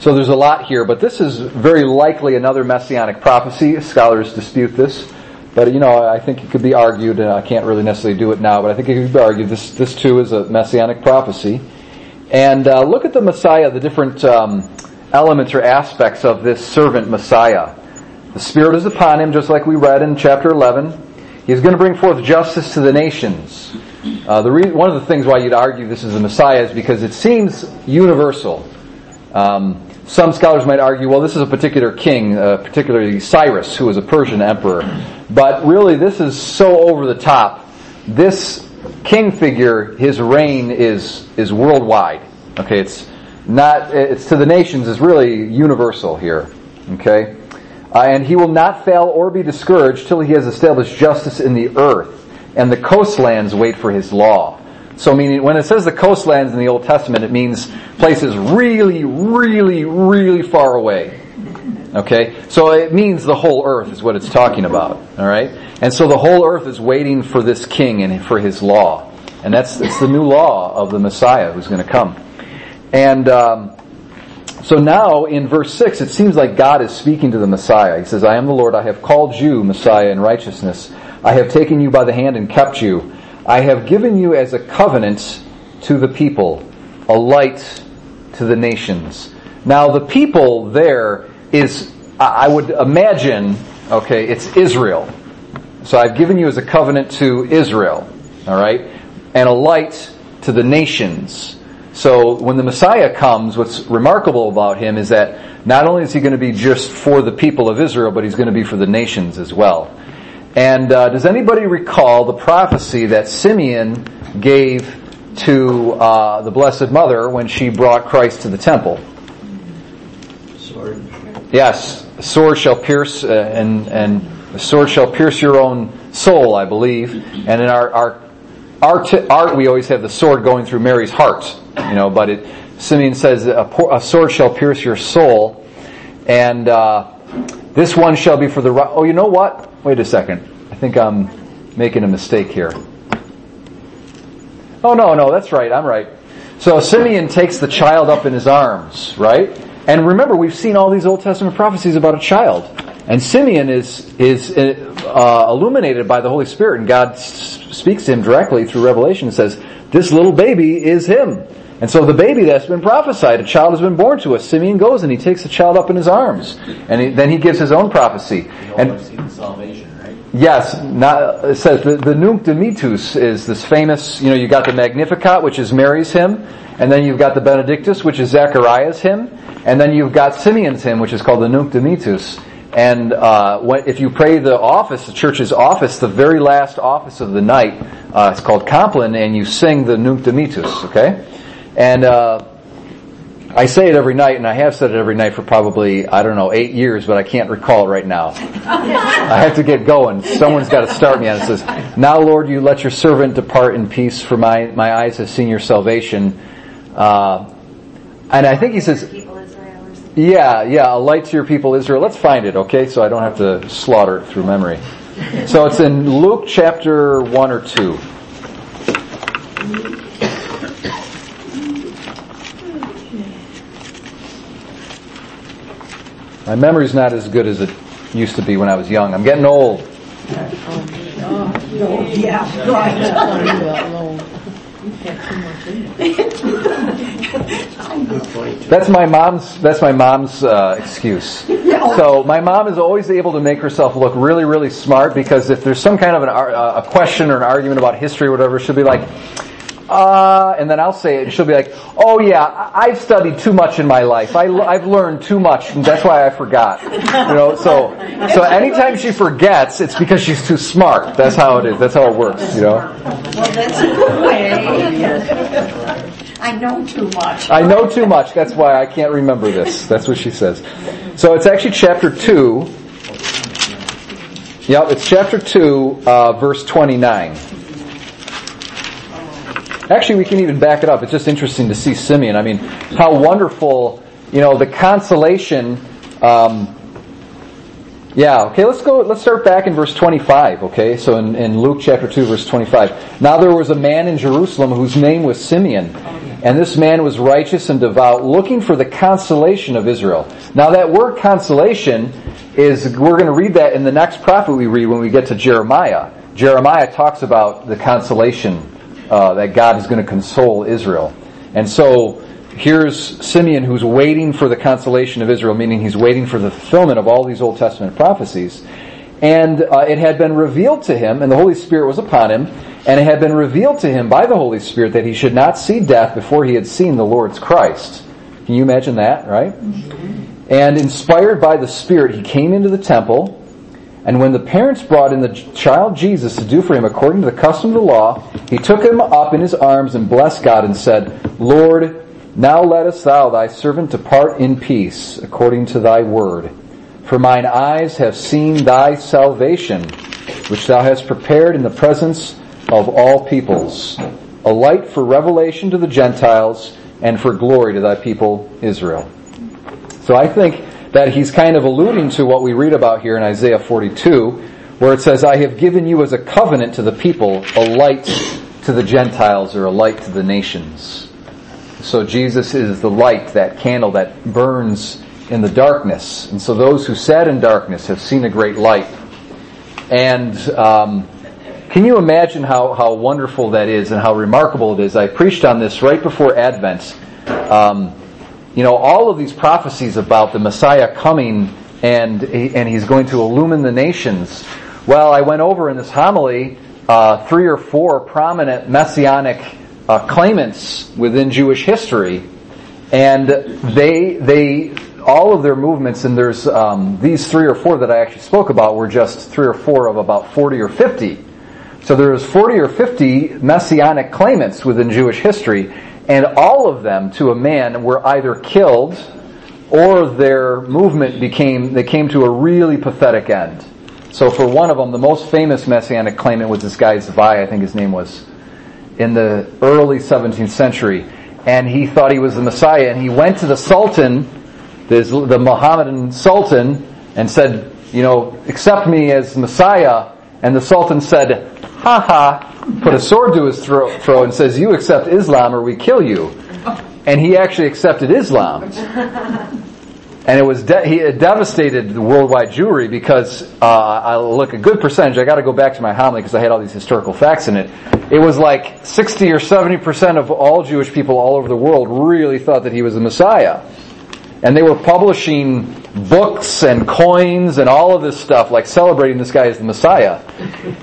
So there's a lot here, but this is very likely another messianic prophecy. Scholars dispute this, but you know, I think it could be argued, and I can't really necessarily do it now, but I think it could be argued this, this too is a messianic prophecy. And uh, look at the Messiah, the different um, elements or aspects of this servant Messiah. The Spirit is upon him, just like we read in chapter 11. He's going to bring forth justice to the nations. Uh, the re- one of the things why you'd argue this is the Messiah is because it seems universal. Um, some scholars might argue, well, this is a particular king, uh, particularly Cyrus, who was a Persian emperor. But really, this is so over the top. This king figure, his reign is is worldwide. Okay, it's not. It's to the nations. Is really universal here. Okay, uh, and he will not fail or be discouraged till he has established justice in the earth, and the coastlands wait for his law. So, meaning when it says the coastlands in the Old Testament, it means places really, really, really far away. Okay? So it means the whole earth is what it's talking about. Alright? And so the whole earth is waiting for this king and for his law. And that's, it's the new law of the Messiah who's going to come. And, um, so now in verse 6, it seems like God is speaking to the Messiah. He says, I am the Lord, I have called you, Messiah, in righteousness. I have taken you by the hand and kept you. I have given you as a covenant to the people, a light to the nations. Now the people there is, I would imagine, okay, it's Israel. So I've given you as a covenant to Israel, alright? And a light to the nations. So when the Messiah comes, what's remarkable about him is that not only is he going to be just for the people of Israel, but he's going to be for the nations as well. And uh, does anybody recall the prophecy that Simeon gave to uh, the Blessed Mother when she brought Christ to the temple? Sword. Yes, a sword shall pierce, uh, and and the sword shall pierce your own soul, I believe. And in our our art, art we always have the sword going through Mary's heart, you know. But it Simeon says a, a sword shall pierce your soul, and uh, this one shall be for the. Right. Oh, you know what? Wait a second. I think I'm making a mistake here. Oh no, no, that's right. I'm right. So Simeon takes the child up in his arms, right? And remember, we've seen all these Old Testament prophecies about a child. And Simeon is, is uh, illuminated by the Holy Spirit, and God s- speaks to him directly through Revelation and says, This little baby is him. And so the baby that's been prophesied, a child has been born to us. Simeon goes and he takes the child up in his arms. And he, then he gives his own prophecy. And salvation, right? Yes, not, it says the, the Nunc Dimittis is this famous, you know, you got the Magnificat, which is Mary's hymn, and then you've got the Benedictus, which is Zachariah's hymn, and then you've got Simeon's hymn, which is called the Nunc Dimittis. And uh, when, if you pray the office, the church's office, the very last office of the night, uh, it's called Compline, and you sing the Nunc Dimittis, okay? And uh, I say it every night, and I have said it every night for probably, I don't know, eight years, but I can't recall it right now. I have to get going. Someone's got to start me on it. It says, Now, Lord, you let your servant depart in peace, for my, my eyes have seen your salvation. Uh, and I think he says, People Israel yeah, yeah, a light to your people Israel. Let's find it, okay? So I don't have to slaughter it through memory. So it's in Luke chapter 1 or 2. My memory's not as good as it used to be when I was young. I'm getting old. Yeah. That's my mom's. That's my mom's uh, excuse. So my mom is always able to make herself look really, really smart because if there's some kind of an, uh, a question or an argument about history or whatever, she'll be like, uh, and then I'll say it, and she'll be like, "Oh yeah, I- I've studied too much in my life. I, have learned too much, and that's why I forgot." You know, so so anytime she forgets, it's because she's too smart. That's how it is. That's how it works. You know. Well, that's a good way. I know too much. I know too much. That's why I can't remember this. That's what she says. So it's actually chapter 2. Yep, it's chapter 2, uh, verse 29. Actually, we can even back it up. It's just interesting to see Simeon. I mean, how wonderful, you know, the consolation. Um, yeah, okay, let's go, let's start back in verse 25, okay? So in, in Luke chapter 2, verse 25. Now there was a man in Jerusalem whose name was Simeon. And this man was righteous and devout, looking for the consolation of Israel. Now that word consolation is, we're going to read that in the next prophet we read when we get to Jeremiah. Jeremiah talks about the consolation uh, that God is going to console Israel. And so here's Simeon who's waiting for the consolation of Israel, meaning he's waiting for the fulfillment of all these Old Testament prophecies. And uh, it had been revealed to him, and the Holy Spirit was upon him, and it had been revealed to him by the Holy Spirit that he should not see death before he had seen the Lord's Christ. Can you imagine that, right? And inspired by the Spirit, he came into the temple, and when the parents brought in the child Jesus to do for him according to the custom of the law, he took him up in his arms and blessed God and said, Lord, now lettest thou thy servant depart in peace according to thy word. For mine eyes have seen thy salvation, which thou hast prepared in the presence of all peoples, a light for revelation to the Gentiles and for glory to thy people Israel. So I think that he's kind of alluding to what we read about here in Isaiah 42, where it says, I have given you as a covenant to the people a light to the Gentiles or a light to the nations. So Jesus is the light, that candle that burns in the darkness. And so those who sat in darkness have seen a great light. And um, can you imagine how, how wonderful that is and how remarkable it is? I preached on this right before Advent. Um, you know, all of these prophecies about the Messiah coming and, and he's going to illumine the nations. Well, I went over in this homily uh, three or four prominent messianic uh, claimants within Jewish history, and they they all of their movements and there's um, these three or four that I actually spoke about were just three or four of about forty or fifty. So there's forty or fifty messianic claimants within Jewish history, and all of them, to a man, were either killed or their movement became, they came to a really pathetic end. So for one of them, the most famous messianic claimant was this guy Zavai, I think his name was, in the early 17th century. And he thought he was the Messiah, and he went to the Sultan, the, Mohammedan Sultan, and said, you know, accept me as Messiah. And the Sultan said, ha ha, put a sword to his throat, throat and says, you accept Islam or we kill you. And he actually accepted Islam. And it was de- he devastated the worldwide Jewry because uh, I look a good percentage. I got to go back to my homily because I had all these historical facts in it. It was like sixty or seventy percent of all Jewish people all over the world really thought that he was the Messiah, and they were publishing books and coins and all of this stuff, like celebrating this guy as the Messiah.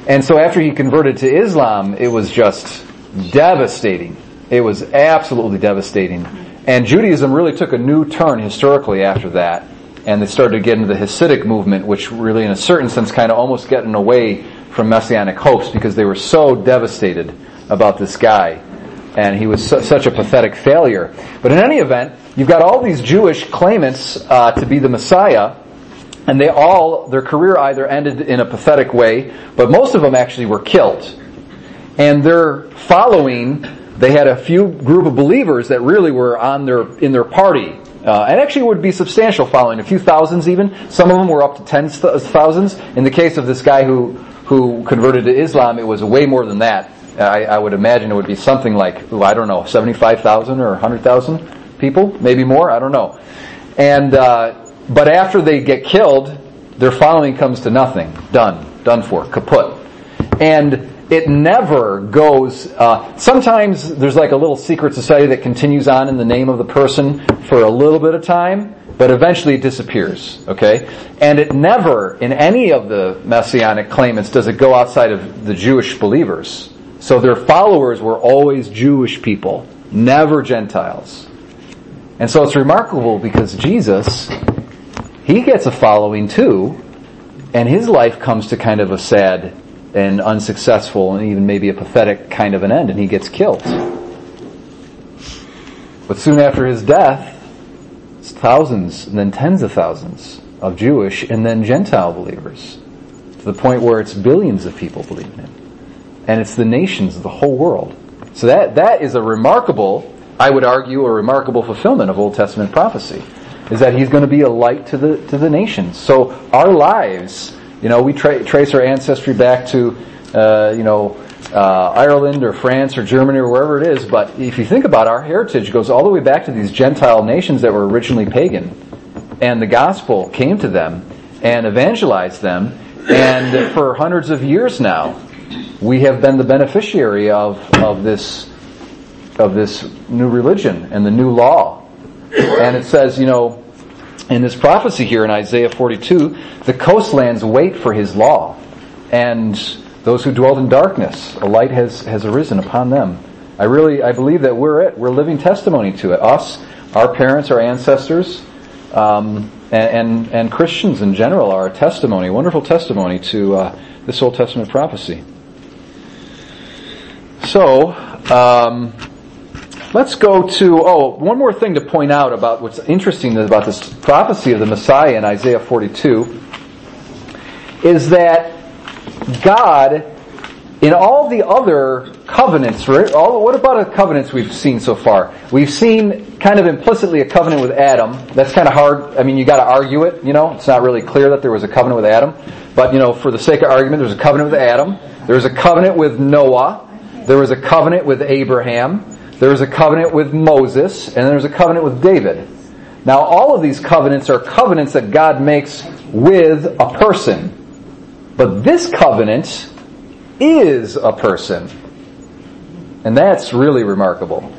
And so after he converted to Islam, it was just devastating. It was absolutely devastating. And Judaism really took a new turn historically after that. And they started to get into the Hasidic movement, which really in a certain sense kind of almost getting away from Messianic hopes because they were so devastated about this guy. And he was su- such a pathetic failure. But in any event, you've got all these Jewish claimants uh, to be the Messiah, and they all, their career either ended in a pathetic way, but most of them actually were killed. And their following they had a few group of believers that really were on their in their party. Uh, and actually would be substantial following, a few thousands even. Some of them were up to tens of thousands. In the case of this guy who, who converted to Islam, it was way more than that. I, I would imagine it would be something like, I don't know, 75,000 or 100,000 people, maybe more, I don't know. And, uh, but after they get killed, their following comes to nothing. Done. Done for. Kaput. And it never goes, uh, sometimes there's like a little secret society that continues on in the name of the person for a little bit of time, but eventually it disappears, okay? And it never, in any of the messianic claimants, does it go outside of the Jewish believers. So their followers were always Jewish people, never Gentiles. And so it's remarkable because Jesus, he gets a following too, and his life comes to kind of a sad and unsuccessful and even maybe a pathetic kind of an end and he gets killed. But soon after his death, thousands and then tens of thousands of Jewish and then Gentile believers to the point where it's billions of people believe in him. And it's the nations of the whole world. So that, that is a remarkable, I would argue, a remarkable fulfillment of Old Testament prophecy. Is that he's going to be a light to the, to the nations. So our lives you know, we tra- trace our ancestry back to, uh, you know, uh, Ireland or France or Germany or wherever it is. But if you think about it, our heritage goes all the way back to these Gentile nations that were originally pagan, and the gospel came to them and evangelized them. And for hundreds of years now, we have been the beneficiary of of this of this new religion and the new law. And it says, you know, in this prophecy here in Isaiah 42, the coastlands wait for his law. And those who dwelled in darkness, a light has, has arisen upon them. I really, I believe that we're it. We're living testimony to it. Us, our parents, our ancestors, um, and, and, and Christians in general are a testimony, wonderful testimony to uh, this Old Testament prophecy. So, um, let's go to, oh, one more thing to point out about what's interesting about this prophecy of the Messiah in Isaiah 42 is that God, in all the other covenants, right? All, what about the covenants we've seen so far? We've seen kind of implicitly a covenant with Adam. That's kind of hard. I mean, you got to argue it. You know, it's not really clear that there was a covenant with Adam. But you know, for the sake of argument, there's a covenant with Adam. There was a covenant with Noah. There was a covenant with Abraham. There was a covenant with Moses, and there was a covenant with David. Now, all of these covenants are covenants that God makes with a person. But this covenant is a person. And that's really remarkable.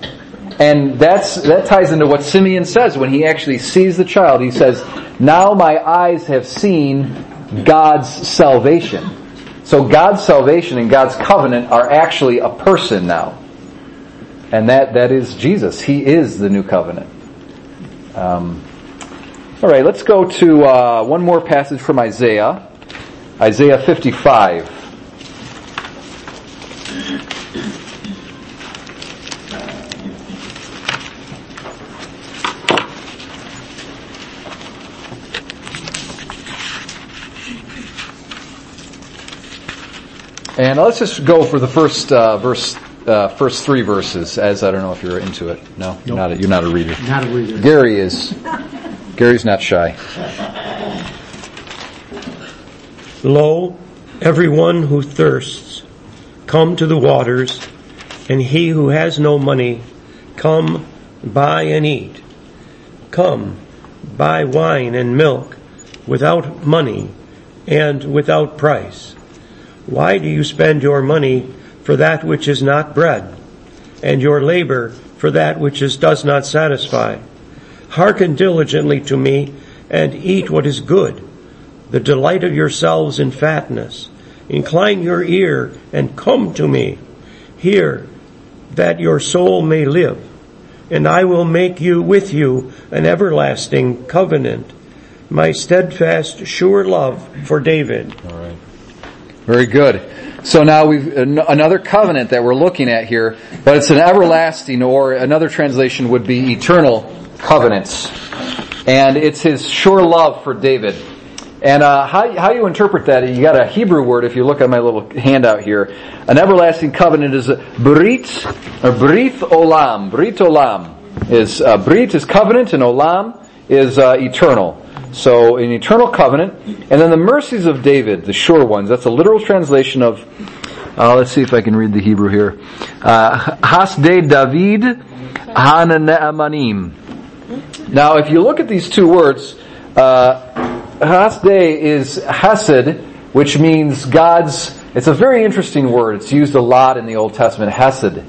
And that's, that ties into what Simeon says when he actually sees the child. He says, now my eyes have seen God's salvation. So God's salvation and God's covenant are actually a person now. And that, that is Jesus. He is the new covenant. Um, all right, let's go to uh, one more passage from Isaiah. Isaiah 55. And let's just go for the first uh, verse, uh, first three verses. As I don't know if you're into it. No, you're not. A, you're not a reader. Not a reader. Gary is. Gary's not shy. Lo, everyone who thirsts, come to the waters, and he who has no money, come buy and eat. Come, buy wine and milk without money and without price. Why do you spend your money for that which is not bread, and your labor for that which is, does not satisfy? Hearken diligently to me, and eat what is good the delight of yourselves in fatness. Incline your ear and come to me. Hear that your soul may live. And I will make you with you an everlasting covenant. My steadfast, sure love for David. All right. Very good. So now we've another covenant that we're looking at here, but it's an everlasting, or another translation would be eternal covenants. And it's his sure love for David. And uh, how, how you interpret that, you got a Hebrew word if you look at my little handout here. An everlasting covenant is a brit, or brit olam. Brit olam is, uh, brit is covenant and olam is uh, eternal. So an eternal covenant. And then the mercies of David, the sure ones. That's a literal translation of, uh, let's see if I can read the Hebrew here. Uh, Hasde David Hanane'amanim. Now if you look at these two words, uh, Hasde is Hesed, which means God's, it's a very interesting word. It's used a lot in the Old Testament, Hesed.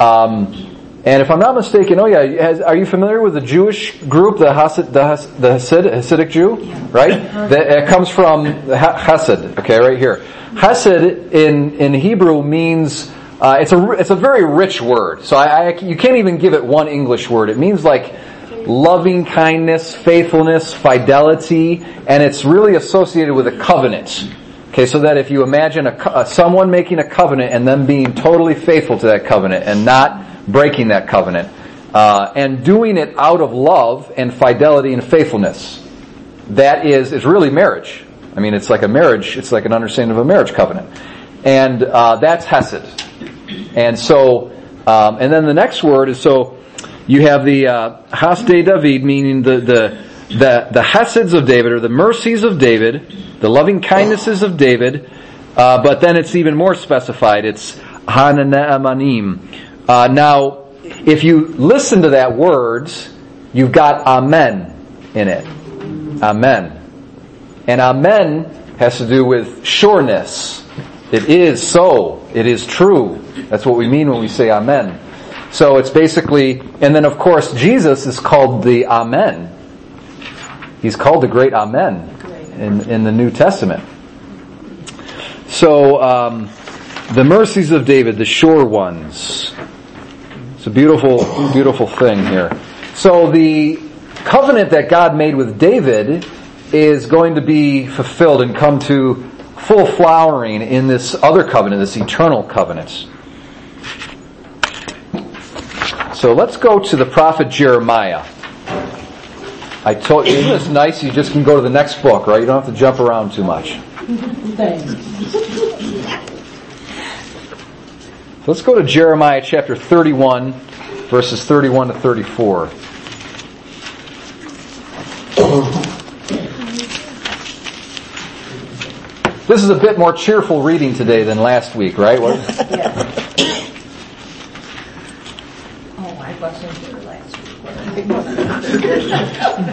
Um, and if I'm not mistaken, oh yeah, has, are you familiar with the Jewish group, the Hasid, the, Has, the Hasid, Hasidic Jew? Right? That it comes from Hesed, okay, right here. Hesed in, in Hebrew means, uh, it's a, it's a very rich word. So I, I, you can't even give it one English word. It means like, loving kindness, faithfulness, fidelity, and it's really associated with a covenant. Okay, so that if you imagine a, uh, someone making a covenant and them being totally faithful to that covenant and not breaking that covenant, uh, and doing it out of love and fidelity and faithfulness, that is is really marriage. I mean, it's like a marriage. It's like an understanding of a marriage covenant, and uh, that's hesed. And so, um, and then the next word is so you have the uh, Hasde David, meaning the, the, the, the Heseds of David, or the mercies of David, the loving kindnesses of David, uh, but then it's even more specified. It's Hananemanim. Uh, now, if you listen to that words, you've got Amen in it. Amen. And Amen has to do with sureness. It is so. It is true. That's what we mean when we say Amen. So it's basically, and then of course Jesus is called the Amen. He's called the great Amen in, in the New Testament. So, um, the mercies of David, the sure ones. It's a beautiful, beautiful thing here. So the covenant that God made with David is going to be fulfilled and come to full flowering in this other covenant, this eternal covenant. So let's go to the prophet Jeremiah. I told you, isn't this nice? You just can go to the next book, right? You don't have to jump around too much. Let's go to Jeremiah chapter 31, verses 31 to 34. This is a bit more cheerful reading today than last week, right? What- Oh, I wasn't here last week.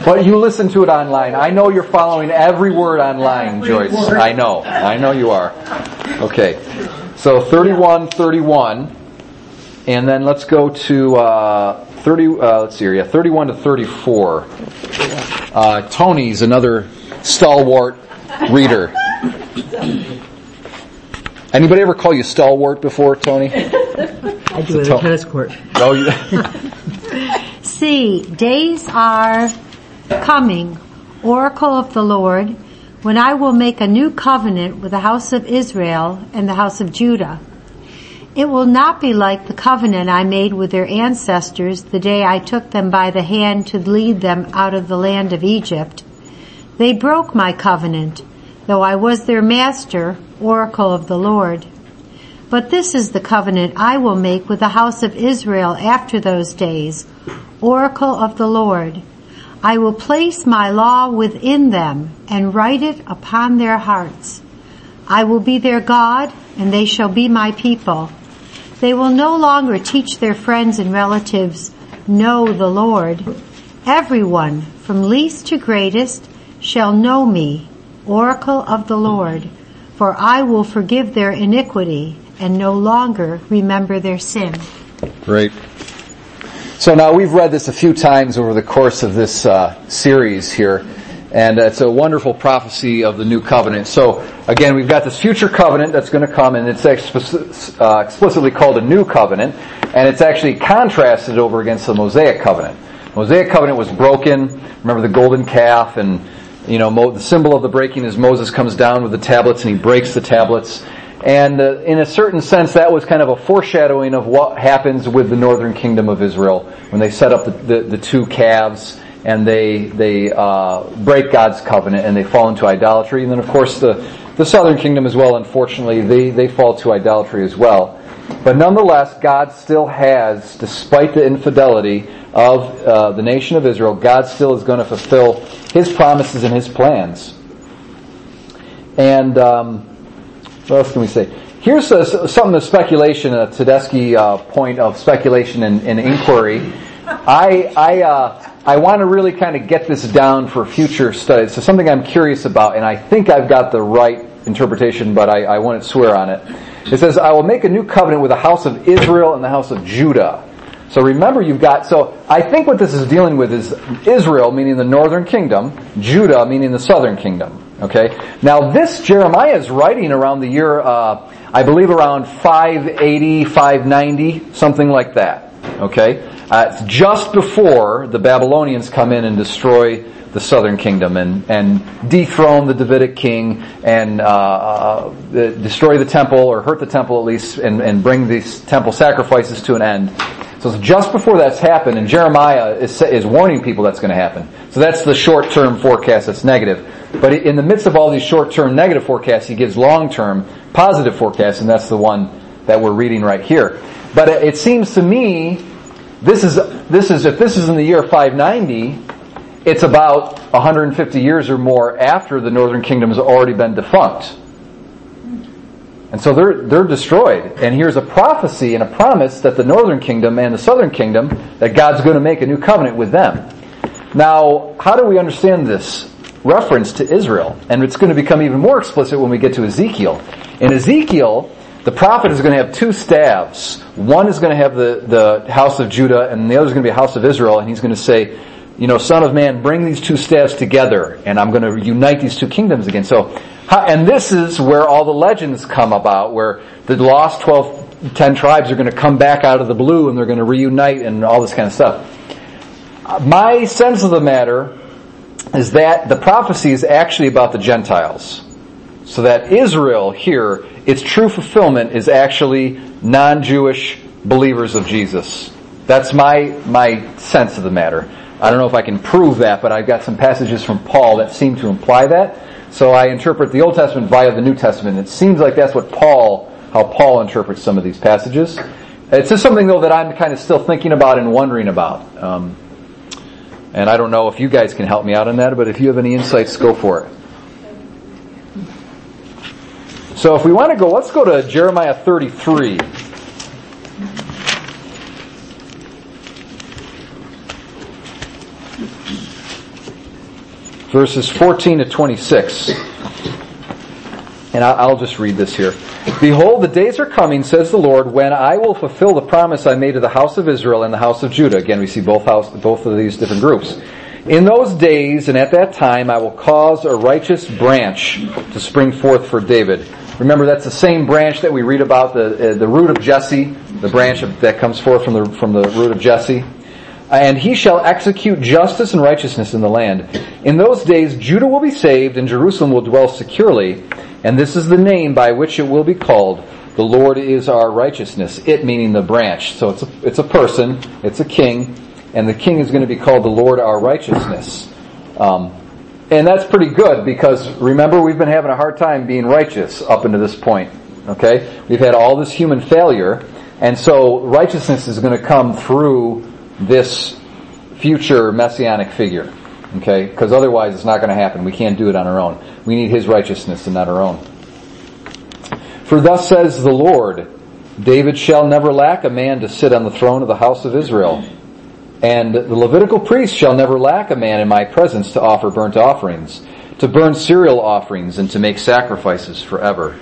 But you listen to it online. I know you're following every word online, Joyce. I know. I know you are. Okay. So 31, 31. And then let's go to uh, 30, uh, let's see here, yeah, 31 to 34. Uh, Tony's another stalwart reader. Anybody ever call you stalwart before, Tony? I do it at a tennis court. Oh, you, See, days are coming, oracle of the Lord, when I will make a new covenant with the house of Israel and the house of Judah. It will not be like the covenant I made with their ancestors the day I took them by the hand to lead them out of the land of Egypt. They broke my covenant, though I was their master, oracle of the Lord. But this is the covenant I will make with the house of Israel after those days, oracle of the Lord. I will place my law within them and write it upon their hearts. I will be their God and they shall be my people. They will no longer teach their friends and relatives, know the Lord. Everyone, from least to greatest, shall know me, oracle of the Lord, for I will forgive their iniquity and no longer remember their sin. Great. So now we've read this a few times over the course of this uh, series here, and it's a wonderful prophecy of the new covenant. So again, we've got this future covenant that's going to come, and it's uh, explicitly called a new covenant, and it's actually contrasted over against the Mosaic covenant. The Mosaic covenant was broken. Remember the golden calf, and you know the symbol of the breaking is Moses comes down with the tablets and he breaks the tablets. And uh, in a certain sense, that was kind of a foreshadowing of what happens with the northern kingdom of Israel when they set up the, the, the two calves and they they uh, break God's covenant and they fall into idolatry. And then, of course, the the southern kingdom as well. Unfortunately, they they fall to idolatry as well. But nonetheless, God still has, despite the infidelity of uh, the nation of Israel, God still is going to fulfill His promises and His plans. And um, what else can we say? Here's a, something of speculation, a Tedeschi uh, point of speculation and, and inquiry. I I uh, I want to really kind of get this down for future studies. So something I'm curious about, and I think I've got the right interpretation, but I, I wouldn't swear on it. It says, "I will make a new covenant with the house of Israel and the house of Judah." So remember, you've got. So I think what this is dealing with is Israel, meaning the northern kingdom, Judah, meaning the southern kingdom. Okay. Now this Jeremiah is writing around the year, uh, I believe, around 580, 590, something like that. Okay. Uh, it's just before the Babylonians come in and destroy the southern kingdom and, and dethrone the Davidic king and uh, uh, destroy the temple or hurt the temple at least and, and bring these temple sacrifices to an end. So it's just before that's happened, and Jeremiah is, is warning people that's going to happen. So that's the short-term forecast that's negative. But in the midst of all these short-term negative forecasts, he gives long-term positive forecasts, and that's the one that we're reading right here. But it seems to me, this is, this is, if this is in the year 590, it's about 150 years or more after the northern kingdom has already been defunct. And so they're, they're destroyed. And here's a prophecy and a promise that the northern kingdom and the southern kingdom, that God's going to make a new covenant with them. Now, how do we understand this reference to Israel? And it's going to become even more explicit when we get to Ezekiel. In Ezekiel, the prophet is going to have two staffs. One is going to have the, the house of Judah and the other is going to be a house of Israel and he's going to say, you know, son of man, bring these two staffs together and I'm going to unite these two kingdoms again. So, and this is where all the legends come about, where the lost 12, 10 tribes are going to come back out of the blue and they're going to reunite and all this kind of stuff. My sense of the matter is that the prophecy is actually about the Gentiles. So that Israel here, its true fulfillment is actually non-Jewish believers of Jesus. That's my, my sense of the matter. I don't know if I can prove that, but I've got some passages from Paul that seem to imply that. So I interpret the Old Testament via the New Testament. It seems like that's what Paul, how Paul interprets some of these passages. It's just something though that I'm kind of still thinking about and wondering about. Um, and I don't know if you guys can help me out on that, but if you have any insights, go for it. So if we want to go, let's go to Jeremiah 33. Verses 14 to 26. And I'll just read this here. Behold, the days are coming, says the Lord, when I will fulfill the promise I made to the house of Israel and the house of Judah. Again, we see both house, both of these different groups. In those days and at that time, I will cause a righteous branch to spring forth for David. Remember, that's the same branch that we read about, the, uh, the root of Jesse, the branch that comes forth from the, from the root of Jesse. And he shall execute justice and righteousness in the land. In those days, Judah will be saved and Jerusalem will dwell securely. And this is the name by which it will be called. The Lord is our righteousness. It meaning the branch. So it's a, it's a person, it's a king, and the king is going to be called the Lord our righteousness. Um, and that's pretty good because remember we've been having a hard time being righteous up until this point. Okay? We've had all this human failure, and so righteousness is going to come through this future messianic figure. Okay? Because otherwise it's not going to happen. We can't do it on our own. We need His righteousness and not our own. For thus says the Lord, David shall never lack a man to sit on the throne of the house of Israel. And the Levitical priest shall never lack a man in my presence to offer burnt offerings, to burn cereal offerings, and to make sacrifices forever.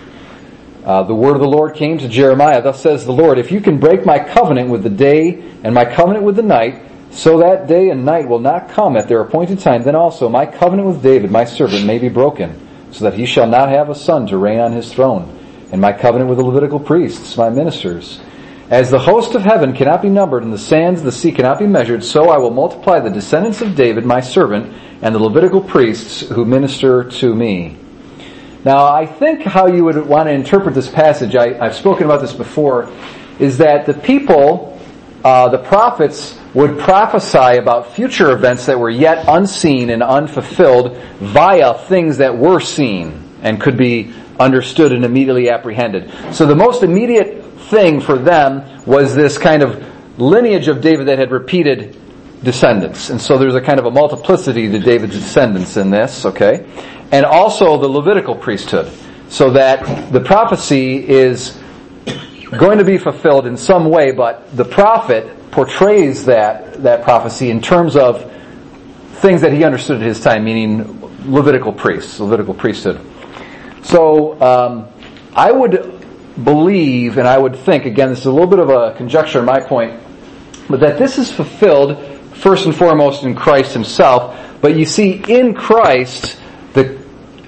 Uh, the word of the Lord came to Jeremiah, thus says the Lord, if you can break my covenant with the day and my covenant with the night, so that day and night will not come at their appointed time, then also my covenant with David, my servant, may be broken, so that he shall not have a son to reign on his throne, and my covenant with the Levitical priests, my ministers. As the host of heaven cannot be numbered and the sands of the sea cannot be measured, so I will multiply the descendants of David, my servant, and the Levitical priests who minister to me. Now, I think how you would want to interpret this passage, I, have spoken about this before, is that the people, uh, the prophets, would prophesy about future events that were yet unseen and unfulfilled via things that were seen and could be understood and immediately apprehended. So the most immediate thing for them was this kind of lineage of David that had repeated descendants. And so there's a kind of a multiplicity to David's descendants in this, okay? And also the Levitical priesthood. So that the prophecy is going to be fulfilled in some way, but the prophet portrays that, that prophecy in terms of things that he understood at his time, meaning Levitical priests, Levitical priesthood. So, um, I would believe, and I would think, again, this is a little bit of a conjecture on my point, but that this is fulfilled first and foremost in Christ himself. But you see, in Christ, the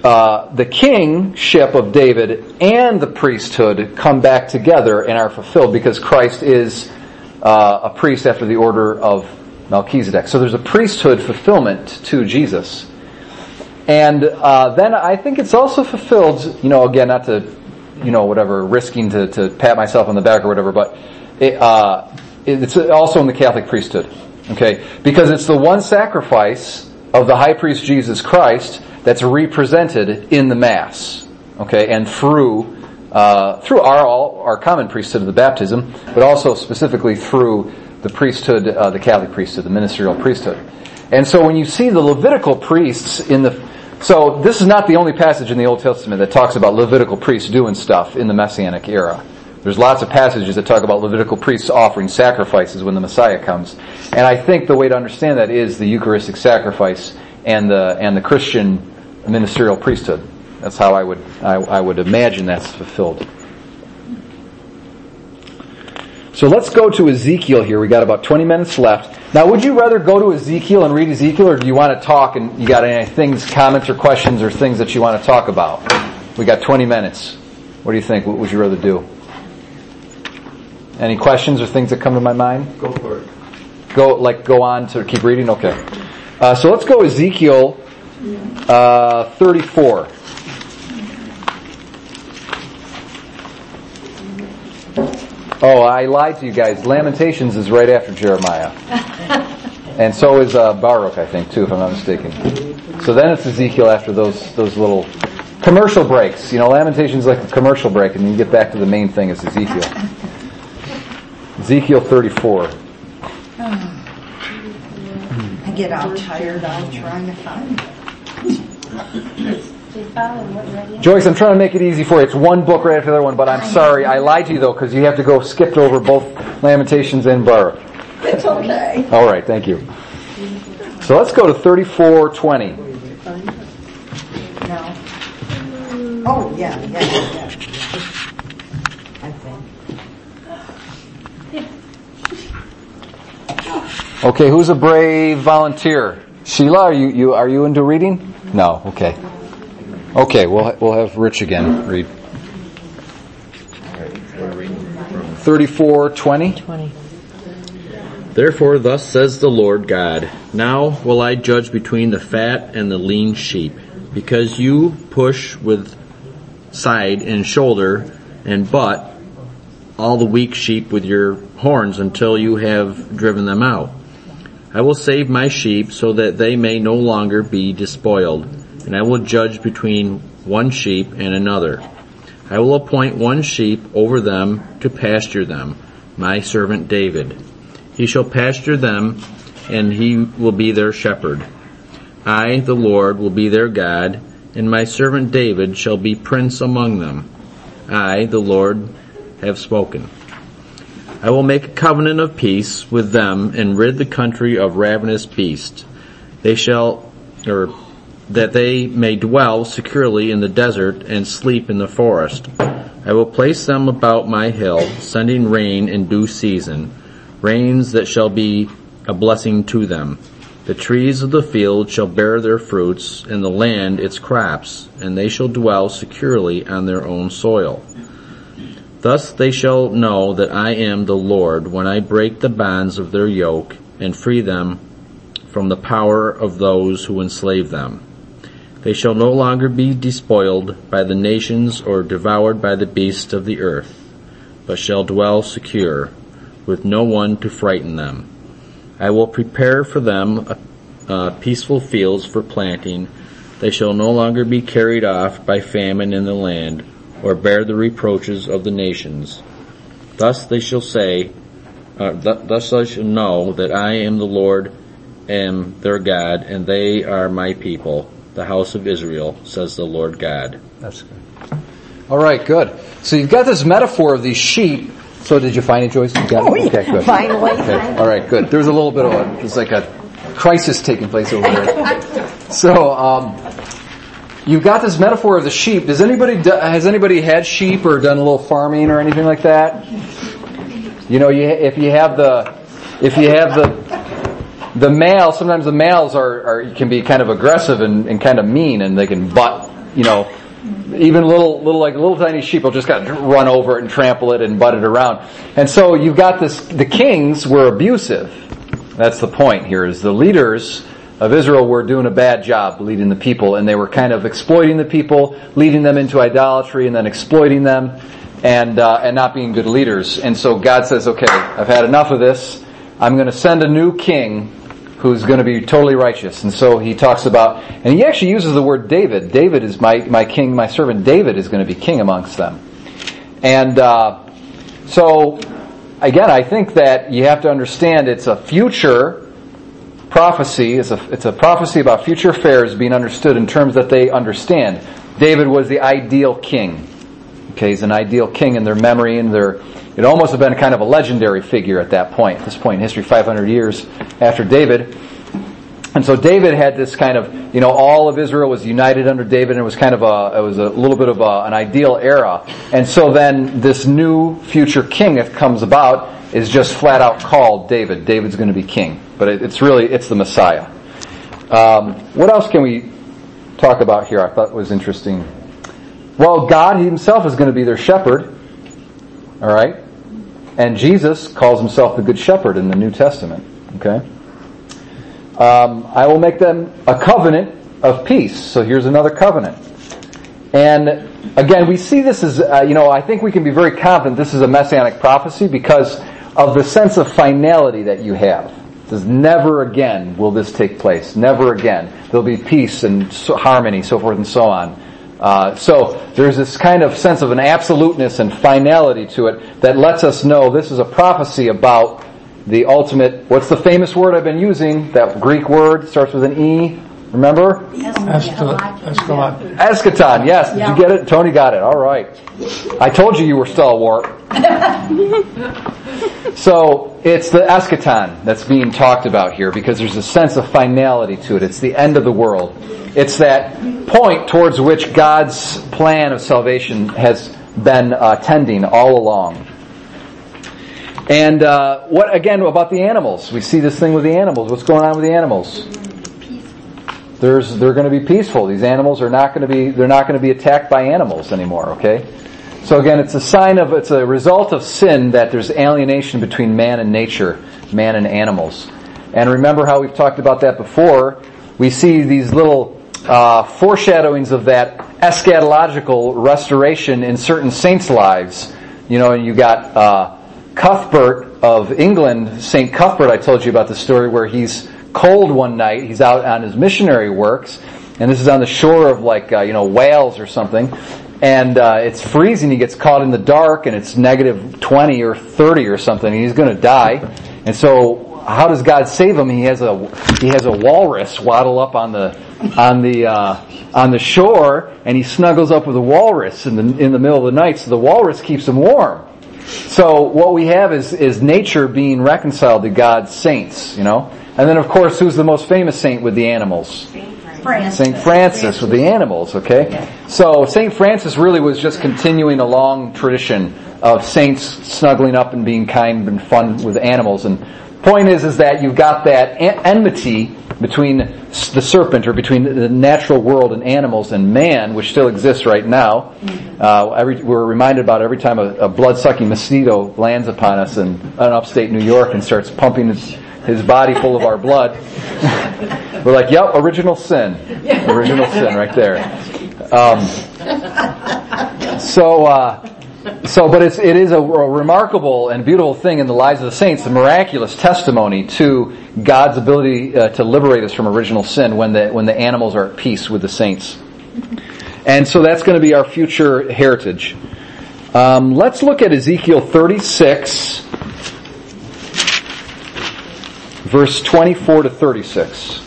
uh, the kingship of David and the priesthood come back together and are fulfilled because Christ is uh, a priest after the order of Melchizedek. So there's a priesthood fulfillment to Jesus. And uh, then I think it's also fulfilled, you know, again, not to, you know, whatever, risking to, to pat myself on the back or whatever, but it, uh, it's also in the Catholic priesthood. Okay? Because it's the one sacrifice of the high priest Jesus Christ that's represented in the Mass. Okay? And through uh, through our all, our common priesthood of the baptism, but also specifically through the priesthood, uh, the Catholic priesthood, the ministerial priesthood. And so when you see the Levitical priests in the so this is not the only passage in the Old Testament that talks about Levitical priests doing stuff in the Messianic era. There's lots of passages that talk about Levitical priests offering sacrifices when the Messiah comes. And I think the way to understand that is the Eucharistic sacrifice and the, and the Christian ministerial priesthood. That's how I would, I, I would imagine that's fulfilled. So let's go to Ezekiel here. We got about 20 minutes left. Now, would you rather go to Ezekiel and read Ezekiel, or do you want to talk and you got any things, comments, or questions, or things that you want to talk about? We got 20 minutes. What do you think? What would you rather do? Any questions or things that come to my mind? Go for it. Go like go on to keep reading. Okay. Uh, so let's go Ezekiel uh, 34. Oh, I lied to you guys. Lamentations is right after Jeremiah. And so is uh, Baruch, I think, too, if I'm not mistaken. So then it's Ezekiel after those those little commercial breaks. You know, Lamentations is like a commercial break, and then you get back to the main thing. It's Ezekiel. Ezekiel 34. I get all tired out trying to find it. Joyce, I'm trying to make it easy for you. It's one book right after the other one, but I'm sorry. I lied to you though, because you have to go skipped over both Lamentations and Baruch. It's okay. All right, thank you. So let's go to 3420. No. Oh, yeah, yeah, yeah. I think. Okay, who's a brave volunteer? Sheila, are you, you are you into reading? No. Okay. Okay, we'll we'll have Rich again read. Thirty-four twenty. Therefore, thus says the Lord God, Now will I judge between the fat and the lean sheep, because you push with side and shoulder and butt all the weak sheep with your horns until you have driven them out. I will save my sheep so that they may no longer be despoiled, and I will judge between one sheep and another. I will appoint one sheep over them to pasture them, my servant David. He shall pasture them, and he will be their shepherd. I, the Lord, will be their God, and my servant David shall be prince among them. I, the Lord, have spoken. I will make a covenant of peace with them and rid the country of ravenous beasts. They shall, or that they may dwell securely in the desert and sleep in the forest. I will place them about my hill, sending rain in due season, rains that shall be a blessing to them. The trees of the field shall bear their fruits, and the land its crops, and they shall dwell securely on their own soil. Thus they shall know that I am the Lord when I break the bonds of their yoke and free them from the power of those who enslave them. They shall no longer be despoiled by the nations or devoured by the beasts of the earth, but shall dwell secure, with no one to frighten them. I will prepare for them uh, peaceful fields for planting. They shall no longer be carried off by famine in the land, or bear the reproaches of the nations. Thus they shall say, uh, th- thus I shall know that I am the Lord, am their God, and they are my people, the house of Israel, says the Lord God. That's good. All right, good. So you've got this metaphor of these sheep. So did you find it, Joyce? You got Oh, it? yeah, Okay, good. finally. Okay. All right, good. There's a little bit of a, there's like a crisis taking place over there. So, um, you've got this metaphor of the sheep. Does anybody, has anybody had sheep or done a little farming or anything like that? You know, you, if you have the, if you have the, the male, sometimes the males are, are can be kind of aggressive and, and kind of mean and they can butt, you know, even little, little like little tiny sheep will just of run over it and trample it and butt it around. And so you've got this, the kings were abusive. That's the point here is the leaders of Israel were doing a bad job leading the people and they were kind of exploiting the people, leading them into idolatry and then exploiting them and, uh, and not being good leaders. And so God says, okay, I've had enough of this. I'm going to send a new king who's going to be totally righteous. And so he talks about, and he actually uses the word David. David is my, my king, my servant David is going to be king amongst them. And, uh, so, again, I think that you have to understand it's a future prophecy. It's a, it's a prophecy about future affairs being understood in terms that they understand. David was the ideal king. Okay, he's an ideal king in their memory and their, it almost have been kind of a legendary figure at that point, at this point in history, 500 years after David. And so David had this kind of, you know, all of Israel was united under David, and it was kind of a, it was a little bit of a, an ideal era. And so then this new future king that comes about is just flat out called David. David's going to be king, but it, it's really it's the Messiah. Um, what else can we talk about here? I thought was interesting. Well, God Himself is going to be their shepherd. All right, and Jesus calls Himself the Good Shepherd in the New Testament. Okay. Um, I will make them a covenant of peace. So here's another covenant. And again, we see this as, uh, you know, I think we can be very confident this is a messianic prophecy because of the sense of finality that you have. It says, never again will this take place. Never again. There'll be peace and so- harmony, so forth and so on. Uh, so there's this kind of sense of an absoluteness and finality to it that lets us know this is a prophecy about the ultimate, what's the famous word I've been using? That Greek word starts with an E. Remember? Escalon. Eschaton, yes. Did you get it? Tony got it. All right. I told you you were stalwart. so it's the eschaton that's being talked about here because there's a sense of finality to it. It's the end of the world. It's that point towards which God's plan of salvation has been uh, tending all along. And uh, what again about the animals? We see this thing with the animals. What's going on with the animals? There's they're going to be peaceful. These animals are not going to be they're not going to be attacked by animals anymore. Okay. So again, it's a sign of it's a result of sin that there's alienation between man and nature, man and animals. And remember how we've talked about that before. We see these little uh, foreshadowings of that eschatological restoration in certain saints' lives. You know, you got. Uh, Cuthbert of England, St. Cuthbert, I told you about the story where he's cold one night. He's out on his missionary works, and this is on the shore of like, uh, you know, Wales or something. And uh, it's freezing. He gets caught in the dark, and it's negative 20 or 30 or something, and he's going to die. And so, how does God save him? He has a he has a walrus waddle up on the on the uh, on the shore, and he snuggles up with a walrus in the in the middle of the night. So the walrus keeps him warm. So what we have is, is nature being reconciled to God's saints, you know? And then of course, who's the most famous saint with the animals? Francis. St. Francis with the animals, okay? So St. Francis really was just continuing a long tradition of saints snuggling up and being kind and fun with animals. And point is, is that you've got that enmity between the serpent or between the natural world and animals and man, which still exists right now. Uh, every, we're reminded about every time a, a blood-sucking mosquito lands upon us in, in upstate New York and starts pumping his, his body full of our blood. we're like, yep, original sin. Original sin right there. Um, so, uh, so, but it's, it is a, a, remarkable and beautiful thing in the lives of the saints, the miraculous testimony to God's ability uh, to liberate us from original sin when the, when the animals are at peace with the saints. And so that's going to be our future heritage. Um, let's look at Ezekiel 36, verse 24 to 36.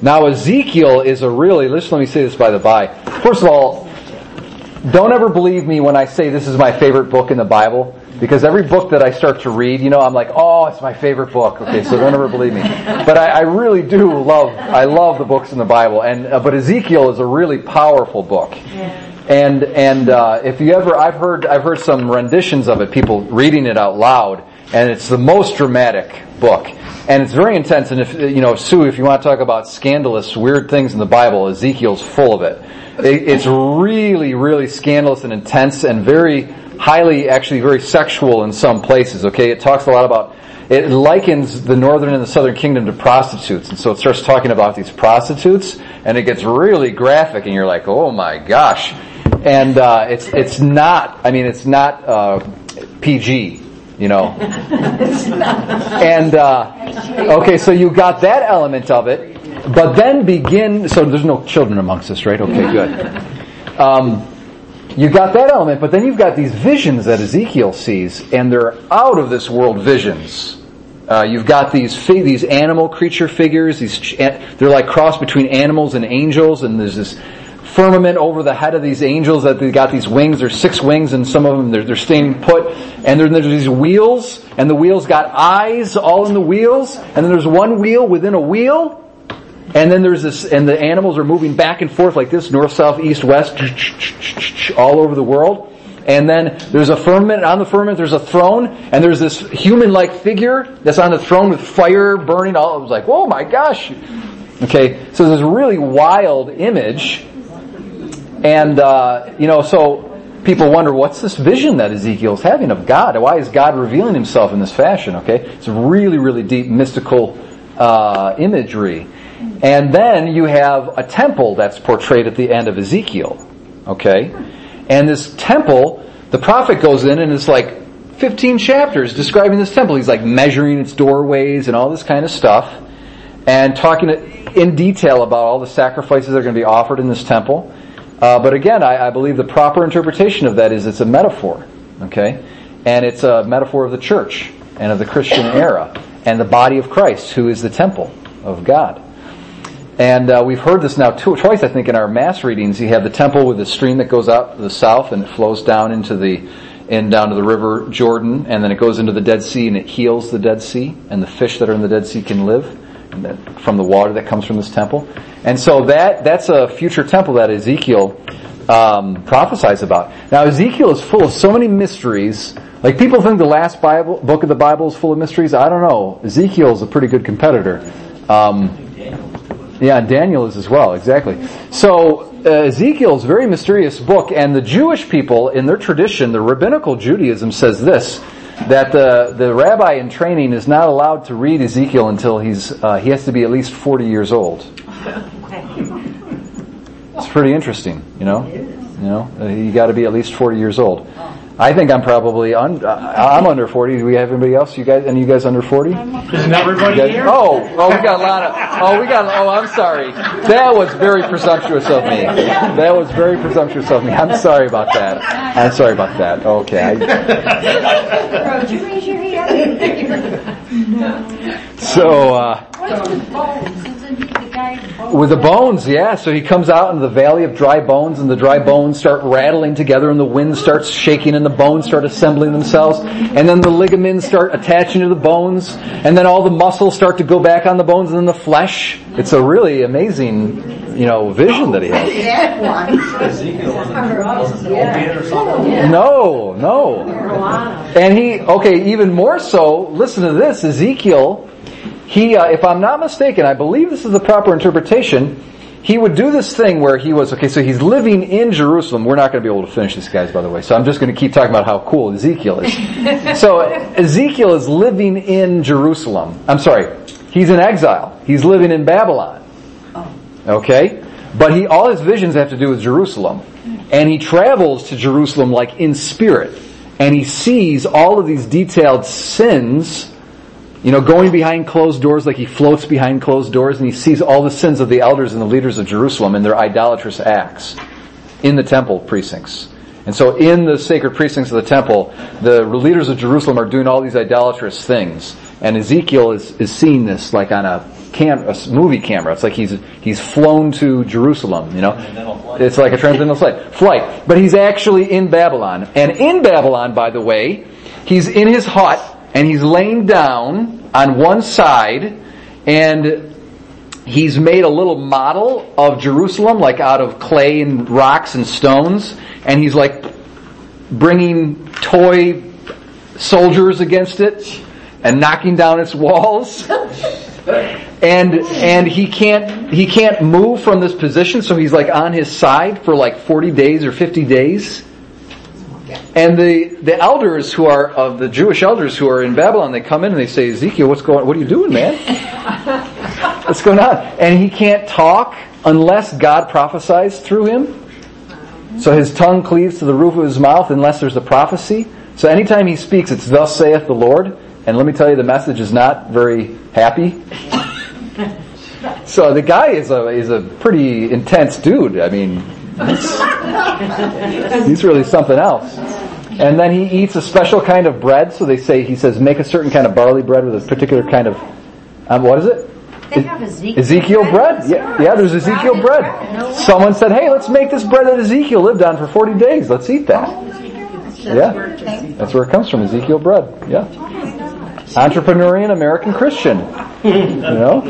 Now Ezekiel is a really, let me say this by the by. First of all, don't ever believe me when I say this is my favorite book in the Bible, because every book that I start to read, you know, I'm like, oh, it's my favorite book. Okay, so don't ever believe me. But I, I really do love, I love the books in the Bible, and uh, but Ezekiel is a really powerful book. And and uh, if you ever, I've heard I've heard some renditions of it, people reading it out loud, and it's the most dramatic book and it's very intense. And if you know, Sue, if you want to talk about scandalous, weird things in the Bible, Ezekiel's full of it. it it's really, really scandalous and intense, and very highly, actually, very sexual in some places. Okay, it talks a lot about. It likens the northern and the southern kingdom to prostitutes, and so it starts talking about these prostitutes, and it gets really graphic, and you're like, oh my gosh. And uh, it's it's not. I mean, it's not uh, PG you know. and uh, okay, so you got that element of it, but then begin. So there's no children amongst us, right? Okay, good. Um, you got that element, but then you've got these visions that Ezekiel sees, and they're out of this world visions. Uh, you've got these these animal creature figures. These they're like cross between animals and angels, and there's this firmament over the head of these angels that they got these wings. There's six wings and some of them they're, they're staying put. And then there's these wheels and the wheels got eyes all in the wheels. And then there's one wheel within a wheel. And then there's this, and the animals are moving back and forth like this, north, south, east, west, all over the world. And then there's a firmament, on the firmament there's a throne, and there's this human-like figure that's on the throne with fire burning all, it was like, oh my gosh. Okay, so this really wild image. And, uh, you know, so people wonder, what's this vision that Ezekiel's having of God? Why is God revealing himself in this fashion? Okay, it's really, really deep mystical, uh, imagery. And then you have a temple that's portrayed at the end of Ezekiel. Okay? And this temple, the prophet goes in and it's like 15 chapters describing this temple. He's like measuring its doorways and all this kind of stuff and talking in detail about all the sacrifices that are going to be offered in this temple. Uh, but again, I, I believe the proper interpretation of that is it's a metaphor. Okay? And it's a metaphor of the church and of the Christian era and the body of Christ, who is the temple of God. And uh, we've heard this now two, twice, I think, in our mass readings. You have the temple with the stream that goes out to the south and it flows down into the, and down to the river Jordan, and then it goes into the Dead Sea and it heals the Dead Sea, and the fish that are in the Dead Sea can live from the water that comes from this temple. And so that that's a future temple that Ezekiel um, prophesies about. Now Ezekiel is full of so many mysteries. Like people think the last Bible book of the Bible is full of mysteries. I don't know. Ezekiel is a pretty good competitor. Um, yeah, Daniel is as well, exactly. So, uh, Ezekiel is a very mysterious book, and the Jewish people, in their tradition, the rabbinical Judaism says this, that the, the rabbi in training is not allowed to read Ezekiel until he's, uh, he has to be at least 40 years old. It's pretty interesting, you know? You know, uh, you gotta be at least 40 years old. I think I'm probably un, I'm under 40. Do we have anybody else? You guys, any of you guys under 40? Isn't everybody guys, here? Oh, oh, we got a lot of. Oh, we got. Oh, I'm sorry. That was very presumptuous of me. That was very presumptuous of me. I'm sorry about that. I'm sorry about that. Okay. I, Did you raise your hand? so. Uh, What's with bones? Isn't he the bones? With the bones, yeah. So he comes out into the valley of dry bones, and the dry bones start rattling together, and the wind starts shaking, and the bones start assembling themselves, and then the ligaments start attaching to the bones, and then all the muscles start to go back on the bones, and then the flesh. It's a really amazing, you know, vision that he has. That one. Ezekiel wasn't opiate or something. No, no. And he, okay, even more so, listen to this, Ezekiel, he, uh, if I'm not mistaken, I believe this is the proper interpretation, he would do this thing where he was, okay, so he's living in Jerusalem. We're not going to be able to finish this, guys, by the way, so I'm just going to keep talking about how cool Ezekiel is. so, Ezekiel is living in Jerusalem. I'm sorry, he's in exile. He's living in Babylon. Okay? But he, all his visions have to do with Jerusalem. And he travels to Jerusalem like in spirit. And he sees all of these detailed sins, you know, going behind closed doors like he floats behind closed doors and he sees all the sins of the elders and the leaders of Jerusalem and their idolatrous acts in the temple precincts. And so in the sacred precincts of the temple, the leaders of Jerusalem are doing all these idolatrous things. And Ezekiel is, is seeing this like on a cam, a movie camera. It's like he's, he's flown to Jerusalem, you know. It's like a transcendental flight. Flight. But he's actually in Babylon. And in Babylon, by the way, he's in his hut and he's laying down on one side and he's made a little model of Jerusalem, like out of clay and rocks and stones, and he's like bringing toy soldiers against it and knocking down its walls. and and he can't he can't move from this position, so he's like on his side for like 40 days or 50 days. And the, the elders who are, of the Jewish elders who are in Babylon, they come in and they say, Ezekiel, what's going, what are you doing, man? What's going on? And he can't talk unless God prophesies through him. So his tongue cleaves to the roof of his mouth unless there's a prophecy. So anytime he speaks, it's thus saith the Lord. And let me tell you, the message is not very happy. So the guy is a, is a pretty intense dude. I mean, he's, he's really something else. And then he eats a special kind of bread. So they say, he says, make a certain kind of barley bread with a particular kind of, um, what is it? They have Ezekiel, Ezekiel bread. Yeah, yeah, there's Ezekiel bread. Someone said, "Hey, let's make this bread that Ezekiel lived on for 40 days. Let's eat that." Yeah, that's where it comes from. Ezekiel bread. Yeah, entrepreneurial American Christian. You know.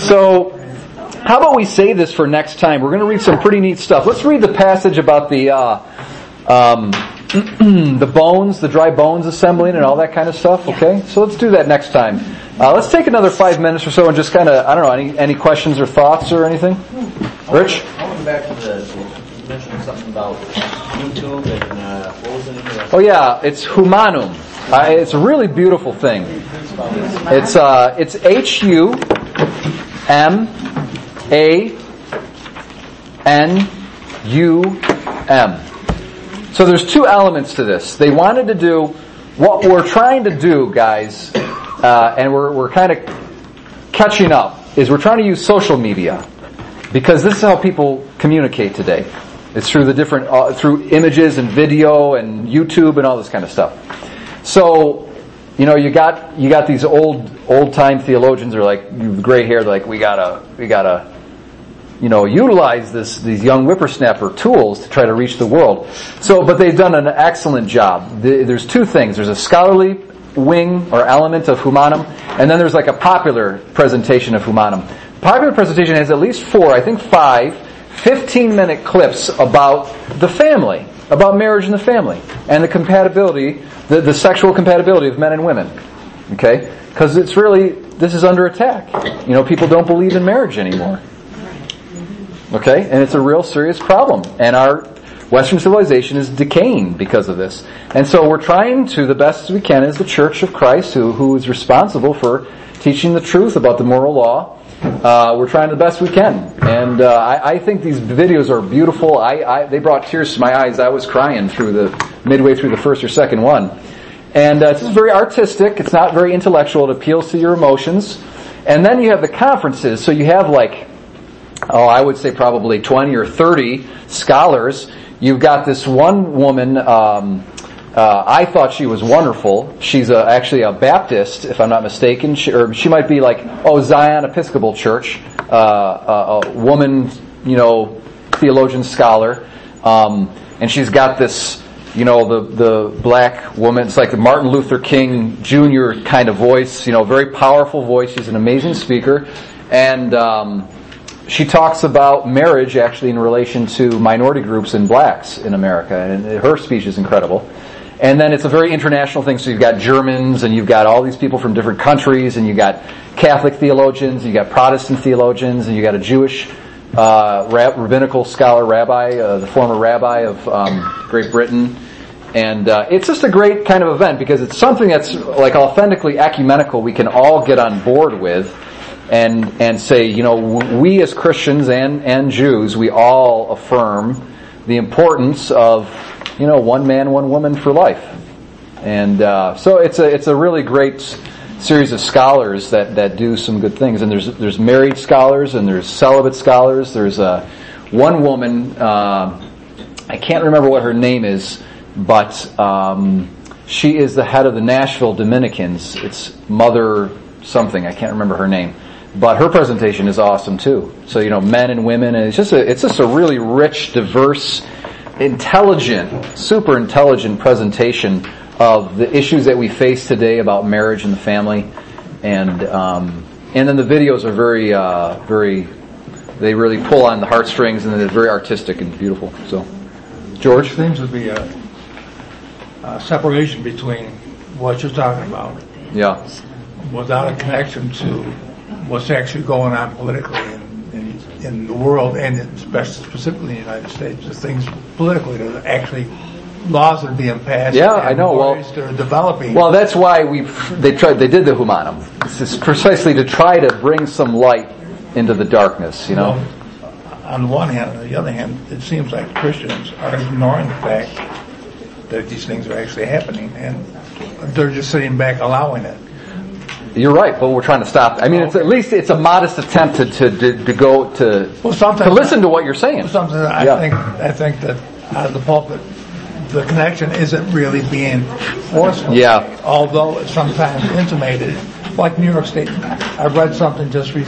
So, how about we say this for next time? We're going to read some pretty neat stuff. Let's read the passage about the uh, um, the bones, the dry bones assembling, and all that kind of stuff. Okay, so let's do that next time. Uh, let's take another five minutes or so and just kind of I don't know any any questions or thoughts or anything. Rich. I want to go back to the, you mentioned something about Uh? Oh yeah, it's humanum. Uh, it's a really beautiful thing. It's uh, it's H U M A N U M. So there's two elements to this. They wanted to do what we're trying to do, guys, uh, and we're we're kind of catching up. Is we're trying to use social media because this is how people communicate today. It's through the different uh, through images and video and YouTube and all this kind of stuff. So, you know, you got you got these old old time theologians are like gray hair. They're like, we gotta we gotta you know utilize this these young whippersnapper tools to try to reach the world. So, but they've done an excellent job. The- There's two things. There's a scholarly wing or element of Humanum, and then there's like a popular presentation of Humanum. Popular presentation has at least four, I think five, 15 minute clips about the family, about marriage and the family, and the compatibility, the, the sexual compatibility of men and women. Okay? Because it's really, this is under attack. You know, people don't believe in marriage anymore. Okay? And it's a real serious problem. And our Western civilization is decaying because of this. And so we're trying to, the best we can, as the Church of Christ, who, who is responsible for teaching the truth about the moral law, uh, we're trying the best we can. And uh, I, I think these videos are beautiful. I, I, they brought tears to my eyes. I was crying through the, midway through the first or second one. And uh, it's very artistic. It's not very intellectual. It appeals to your emotions. And then you have the conferences. So you have like, oh, I would say probably 20 or 30 scholars. You've got this one woman, um, uh, I thought she was wonderful. She's a, actually a Baptist, if I'm not mistaken. She, or she might be like, oh, Zion Episcopal Church, uh, a, a woman, you know, theologian scholar. Um, and she's got this, you know, the, the black woman, it's like the Martin Luther King Jr. kind of voice, you know, very powerful voice. She's an amazing speaker. And, um, she talks about marriage actually in relation to minority groups and blacks in America, and her speech is incredible. And then it's a very international thing, so you've got Germans, and you've got all these people from different countries, and you've got Catholic theologians, you've got Protestant theologians, and you've got a Jewish uh, rab- rabbinical scholar rabbi, uh, the former rabbi of um, Great Britain. And uh, it's just a great kind of event because it's something that's like authentically ecumenical we can all get on board with and and say, you know, we as Christians and and Jews, we all affirm the importance of, you know, one man, one woman for life. And uh, so it's a it's a really great series of scholars that that do some good things. And there's there's married scholars and there's celibate scholars. There's a one woman. Uh, I can't remember what her name is, but um, she is the head of the Nashville Dominicans. It's Mother something. I can't remember her name but her presentation is awesome too. So you know, men and women, and it's just a it's just a really rich, diverse, intelligent, super intelligent presentation of the issues that we face today about marriage and the family, and um, and then the videos are very uh, very they really pull on the heartstrings, and they're very artistic and beautiful. So, George, seems to be a, a separation between what you're talking about. Yeah, without a connection to what's actually going on politically in, the world and especially specifically in the United States. The things politically that actually laws are being passed. Yeah, and I know. Well, are developing. Well, that's why we they tried they did the humanum. This is precisely to try to bring some light into the darkness. You know. on the one hand, on the other hand, it seems like Christians are ignoring the fact that these things are actually happening, and they're just sitting back allowing it. You're right, but we're trying to stop. I mean, it's at least it's a modest attempt to to, to, to go to Well, to listen to what you're saying. Something I Yeah. think I think that out of the pulpit, the connection isn't really being forceful. Yeah. Although it's sometimes intimated, like New York State. I read something just recently.